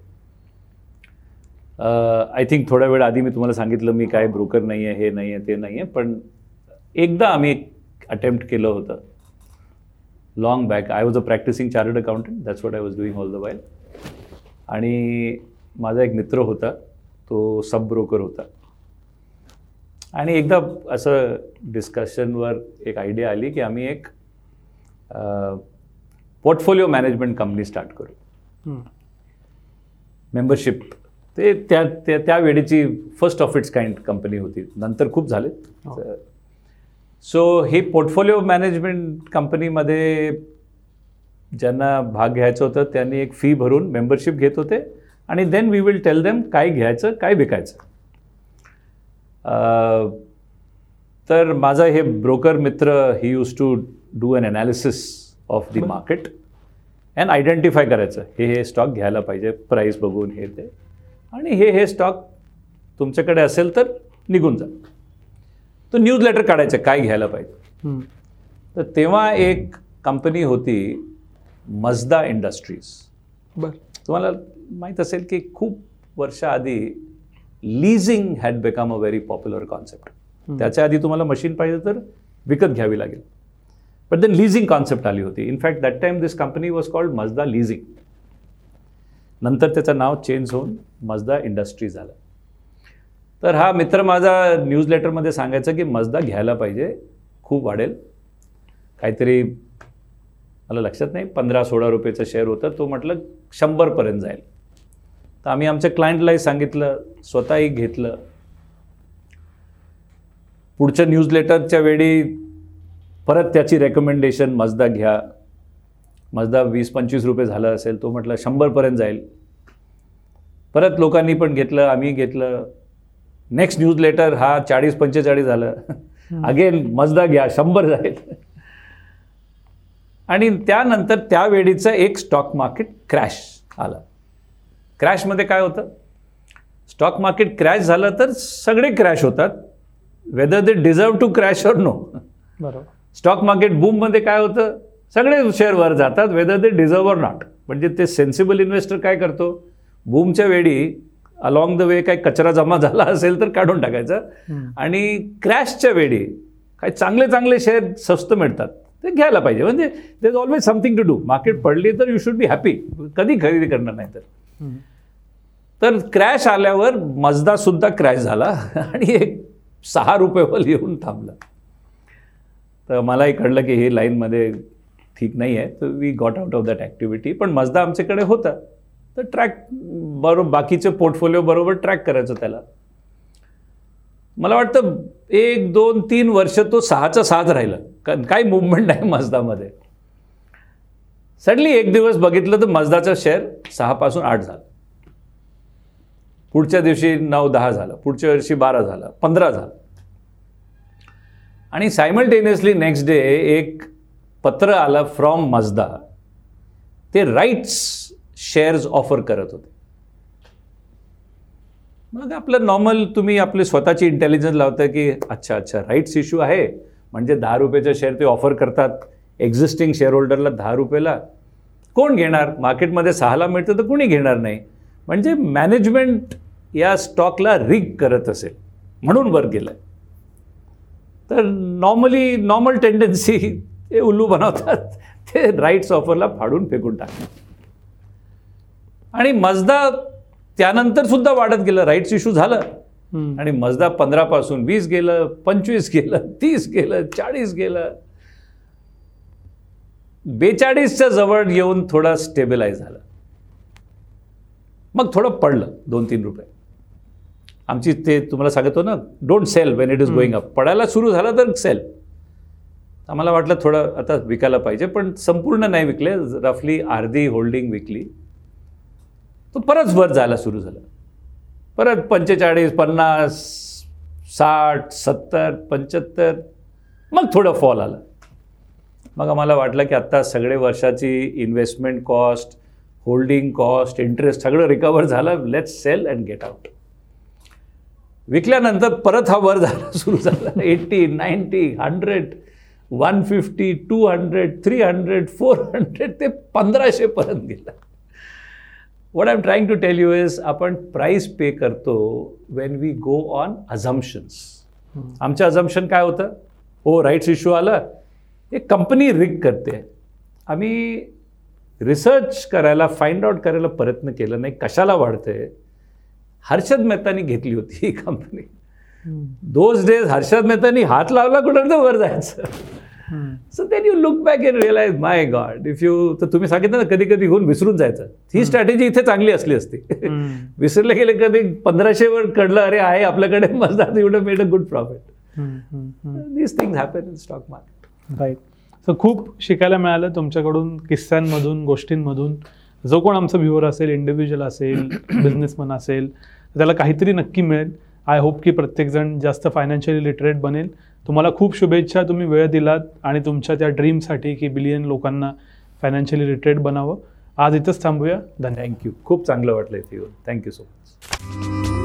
Speaker 2: आय थिंक थोड्या वेळ आधी मी तुम्हाला सांगितलं मी काय ब्रोकर नाही आहे हे नाही आहे ते नाही आहे पण एकदा आम्ही एक अटेम्प्ट केलं होतं. Long back I was a practicing chartered accountant that's what I was doing all the while आणि माझा एक मित्र होता. तो सब ब्रोकर होता. आणि एकदा असं डिस्कशनवर एक आयडिया आली की आम्ही एक पोर्टफोलिओ मॅनेजमेंट कंपनी स्टार्ट करू. मेंबरशिप ते त्या त्या वेळेची first of its kind company होती. नंतर खूप झाले.
Speaker 1: हो.
Speaker 2: सो हे पोर्टफोलिओ मॅनेजमेंट कंपनीमध्ये ज्यांना भाग घ्यायचं होतं त्यांनी एक फी भरून मेंबरशिप घेत होते. आणि then we will tell them काय घ्यायचं काय विकायचं. तर माझा हे ब्रोकर मित्र he use to do an analysis of
Speaker 1: the.
Speaker 2: Market and identify करायचं. हे हे स्टॉक घ्यायला पाहिजे प्राईस बघून हे ते. आणि हे हे स्टॉक तुमच्याकडे असेल तर निघून जा. तो न्यूज लेटर काढायचं काय घ्यायला पाहिजे? तर तेव्हा एक कंपनी होती मजदा इंडस्ट्रीज
Speaker 1: बर.
Speaker 2: तुम्हाला माहीत असेल की खूप वर्षाआधी leasing had become a very popular concept त्याच्या आधी तुम्हाला मशीन पाहिजे तर विकत घ्यावी लागेल. बट देन लिझिंग कॉन्सेप्ट आली होती. In fact that time this company was called Mazda leasing नंतर त्याचं नाव चेंज होऊन मजदा इंडस्ट्री झालं. तर हा मित्र माझा न्यूज लेटरमध्ये सांगायचा की मजदा घ्यायला पाहिजे खूप वाढेल. काहीतरी मला लक्षात नाही पंधरा सोळा रुपयेचं शेअर होतं तो म्हटलं शंभरपर्यंत जाईल. तर आम्ही आमच्या क्लायंटलाही सांगितलं स्वतःही घेतलं. पुढच्या न्यूजलेटरच्या वेळी परत त्याची रेकमेंडेशन मजदा घ्या. मजदा वीस पंचवीस रुपये झालं असेल तो म्हटलं शंभरपर्यंत जाईल. परत लोकांनी पण घेतलं आम्ही घेतलं. नेक्स्ट न्यूज लेटर हा चाळीस पंचेचाळीस झालं. अगेन मजदा घ्या शंभर जाईल. आणि त्यानंतर त्यावेळीचं एक स्टॉक मार्केट क्रॅश आलं. क्रॅशमध्ये काय होतं? स्टॉक मार्केट क्रॅश झालं तर सगळे क्रॅश होतात. Whether they deserve to crash और नो
Speaker 1: बरोबर.
Speaker 2: स्टॉक मार्केट बूममध्ये काय होतं? सगळे शेअर वर जातात वेदर दे डिझर्व और नॉट म्हणजे ते सेन्सिबल इन्व्हेस्टर काय करतो? बूमच्या वेळी अलॉंग द वे काही कचरा जमा झाला असेल तर काढून टाकायचा. आणि क्रॅशच्या वेळी काही चांगले चांगले शेअर स्वस्त मिळतात. ते घ्यायला पाहिजे. म्हणजे there is always something to do market पडली तर यू शुड बी हॅपी कधी खरेदी करणार नाही तर. तर क्रॅश आल्यावर मजदा सुद्धा क्रॅश झाला आणि एक सहा रुपयेवर येऊन थांबला. तर मलाही कळलं की हे लाईनमध्ये ठीक नाही आहे तर we got out of that activity पण मजदा आमच्याकडे होता. तर ट्रॅक बरोबर बाकीचे पोर्टफोलिओ बरोबर ट्रॅक करायचं त्याला. मला वाटतं एक दोन तीन वर्ष तो सहाचा साथ राहिलं. कारण काही मुवमेंट नाही मजदामध्ये. सडनली एक दिवस बघितलं तर मजदाचा शेअर सहापासून आठ झाला. पुढच्या दिवशी नऊ दहा झालं. पुढच्या वर्षी बारा झालं. पंधरा झालं. आणि सायमल्टेनियसली नेक्स्ट डे एक पत्र आलं फ्रॉम मजदा. ते राईट्स शेअर्स ऑफर करत होते. मग आपलं नॉर्मल तुम्ही आपले स्वतःची इंटेलिजन्स लावता की अच्छा अच्छा राईट्स इश्यू आहे. म्हणजे दहा रुपयाचा शेअर ते ऑफर करतात. एक्झिस्टिंग शेअर होल्डरला दहा रुपयाला कोण घेणार? मार्केटमध्ये सहाला मिळतं तर कोणी घेणार नाही? म्हणजे मॅनेजमेंट या स्टॉकला रिग करत असेल. म्हणून वर गेलं तर नॉर्मली नॉर्मल टेंडन्सी ते उल्लू बनवतात. ते राईट्स ऑफरला फाडून फेकून टाकतात. आणि मजदा त्यानंतर सुद्धा वाढत गेलं. राईट्स इश्यू झालं. आणि मजदा पंधरापासून वीस गेलं पंचवीस गेलं तीस गेलं चाळीस गेलं. बेचाळीसच्या जवळ येऊन थोडं स्टेबिलाईज झालं. मग थोडं पडलं दोन तीन रुपये. आमची ते तुम्हाला सांगतो ना don't sell when it is going up पडायला सुरू झालं तर सेल आम्हाला वाटलं थोडं आता विकायला पाहिजे पण संपूर्ण नाही विकले. रफली अर्धी होल्डिंग विकली. तो परत वर जायला सुरू झालं. परत पंचेचाळीस पन्नास साठ सत्तर पंच्याहत्तर मग थोडं फॉल आलं. मग आम्हाला वाटलं की आत्ता सगळे वर्षाची investment cost holding cost interest सगळं रिकवर झालं. Let's sell and get out विकल्यानंतर परत हा वर झाला सुरू झाला. Eighty ninety hundred one fifty two hundred three hundred four hundred ते पंधराशेपर्यंत गेलं. What I am trying to tell you is आपण प्राईस पे करतो when we go on assumptions आमचं अझम्पशन काय होतं? हो राईट्स इश्यू आलं. एक कंपनी रिक करते. आम्ही रिसर्च करायला फाइंड आउट करायला प्रयत्न केला नाही. कशाला वाढते? हर्षद मेहतानी घेतली होती ही कंपनी. दोज डेज हर्षद मेहतानी हात लावला कुठं तर वर जायचं. So then you look back and realize my god if you तर तुम्ही सांगितलं ना कधी कधी होऊन विसरून जायचं. ही स्ट्रॅटेजी इथे चांगली असली असती. विसरले गेले कधी पंधराशेवर कळलं अरे आहे आपल्याकडे मजदार एवढं made
Speaker 1: a good profit.
Speaker 2: These things happen in stock market
Speaker 1: right so खूप शिकायला मिळालं तुमच्याकडून किस्स्यांमधून गोष्टींमधून. जो कोण आमचा व्ह्युअर असेल इंडिव्हिज्युअल असेल बिझनेसमन असेल त्याला काहीतरी नक्की मिळेल. आय होप की प्रत्येकजण जास्त फायनान्शियली लिटरेट बनेल. तुम्हाला खूप शुभेच्छा तुम्ही वेळ दिलात आणि तुमच्या त्या ड्रीमसाठी की बिलियन लोकांना फायनान्शियली रिटेड बनावं. आज इथंच थांबूया. धन्यवाद.
Speaker 2: थँक्यू खूप चांगलं वाटलं इथे येऊन. Thank you so much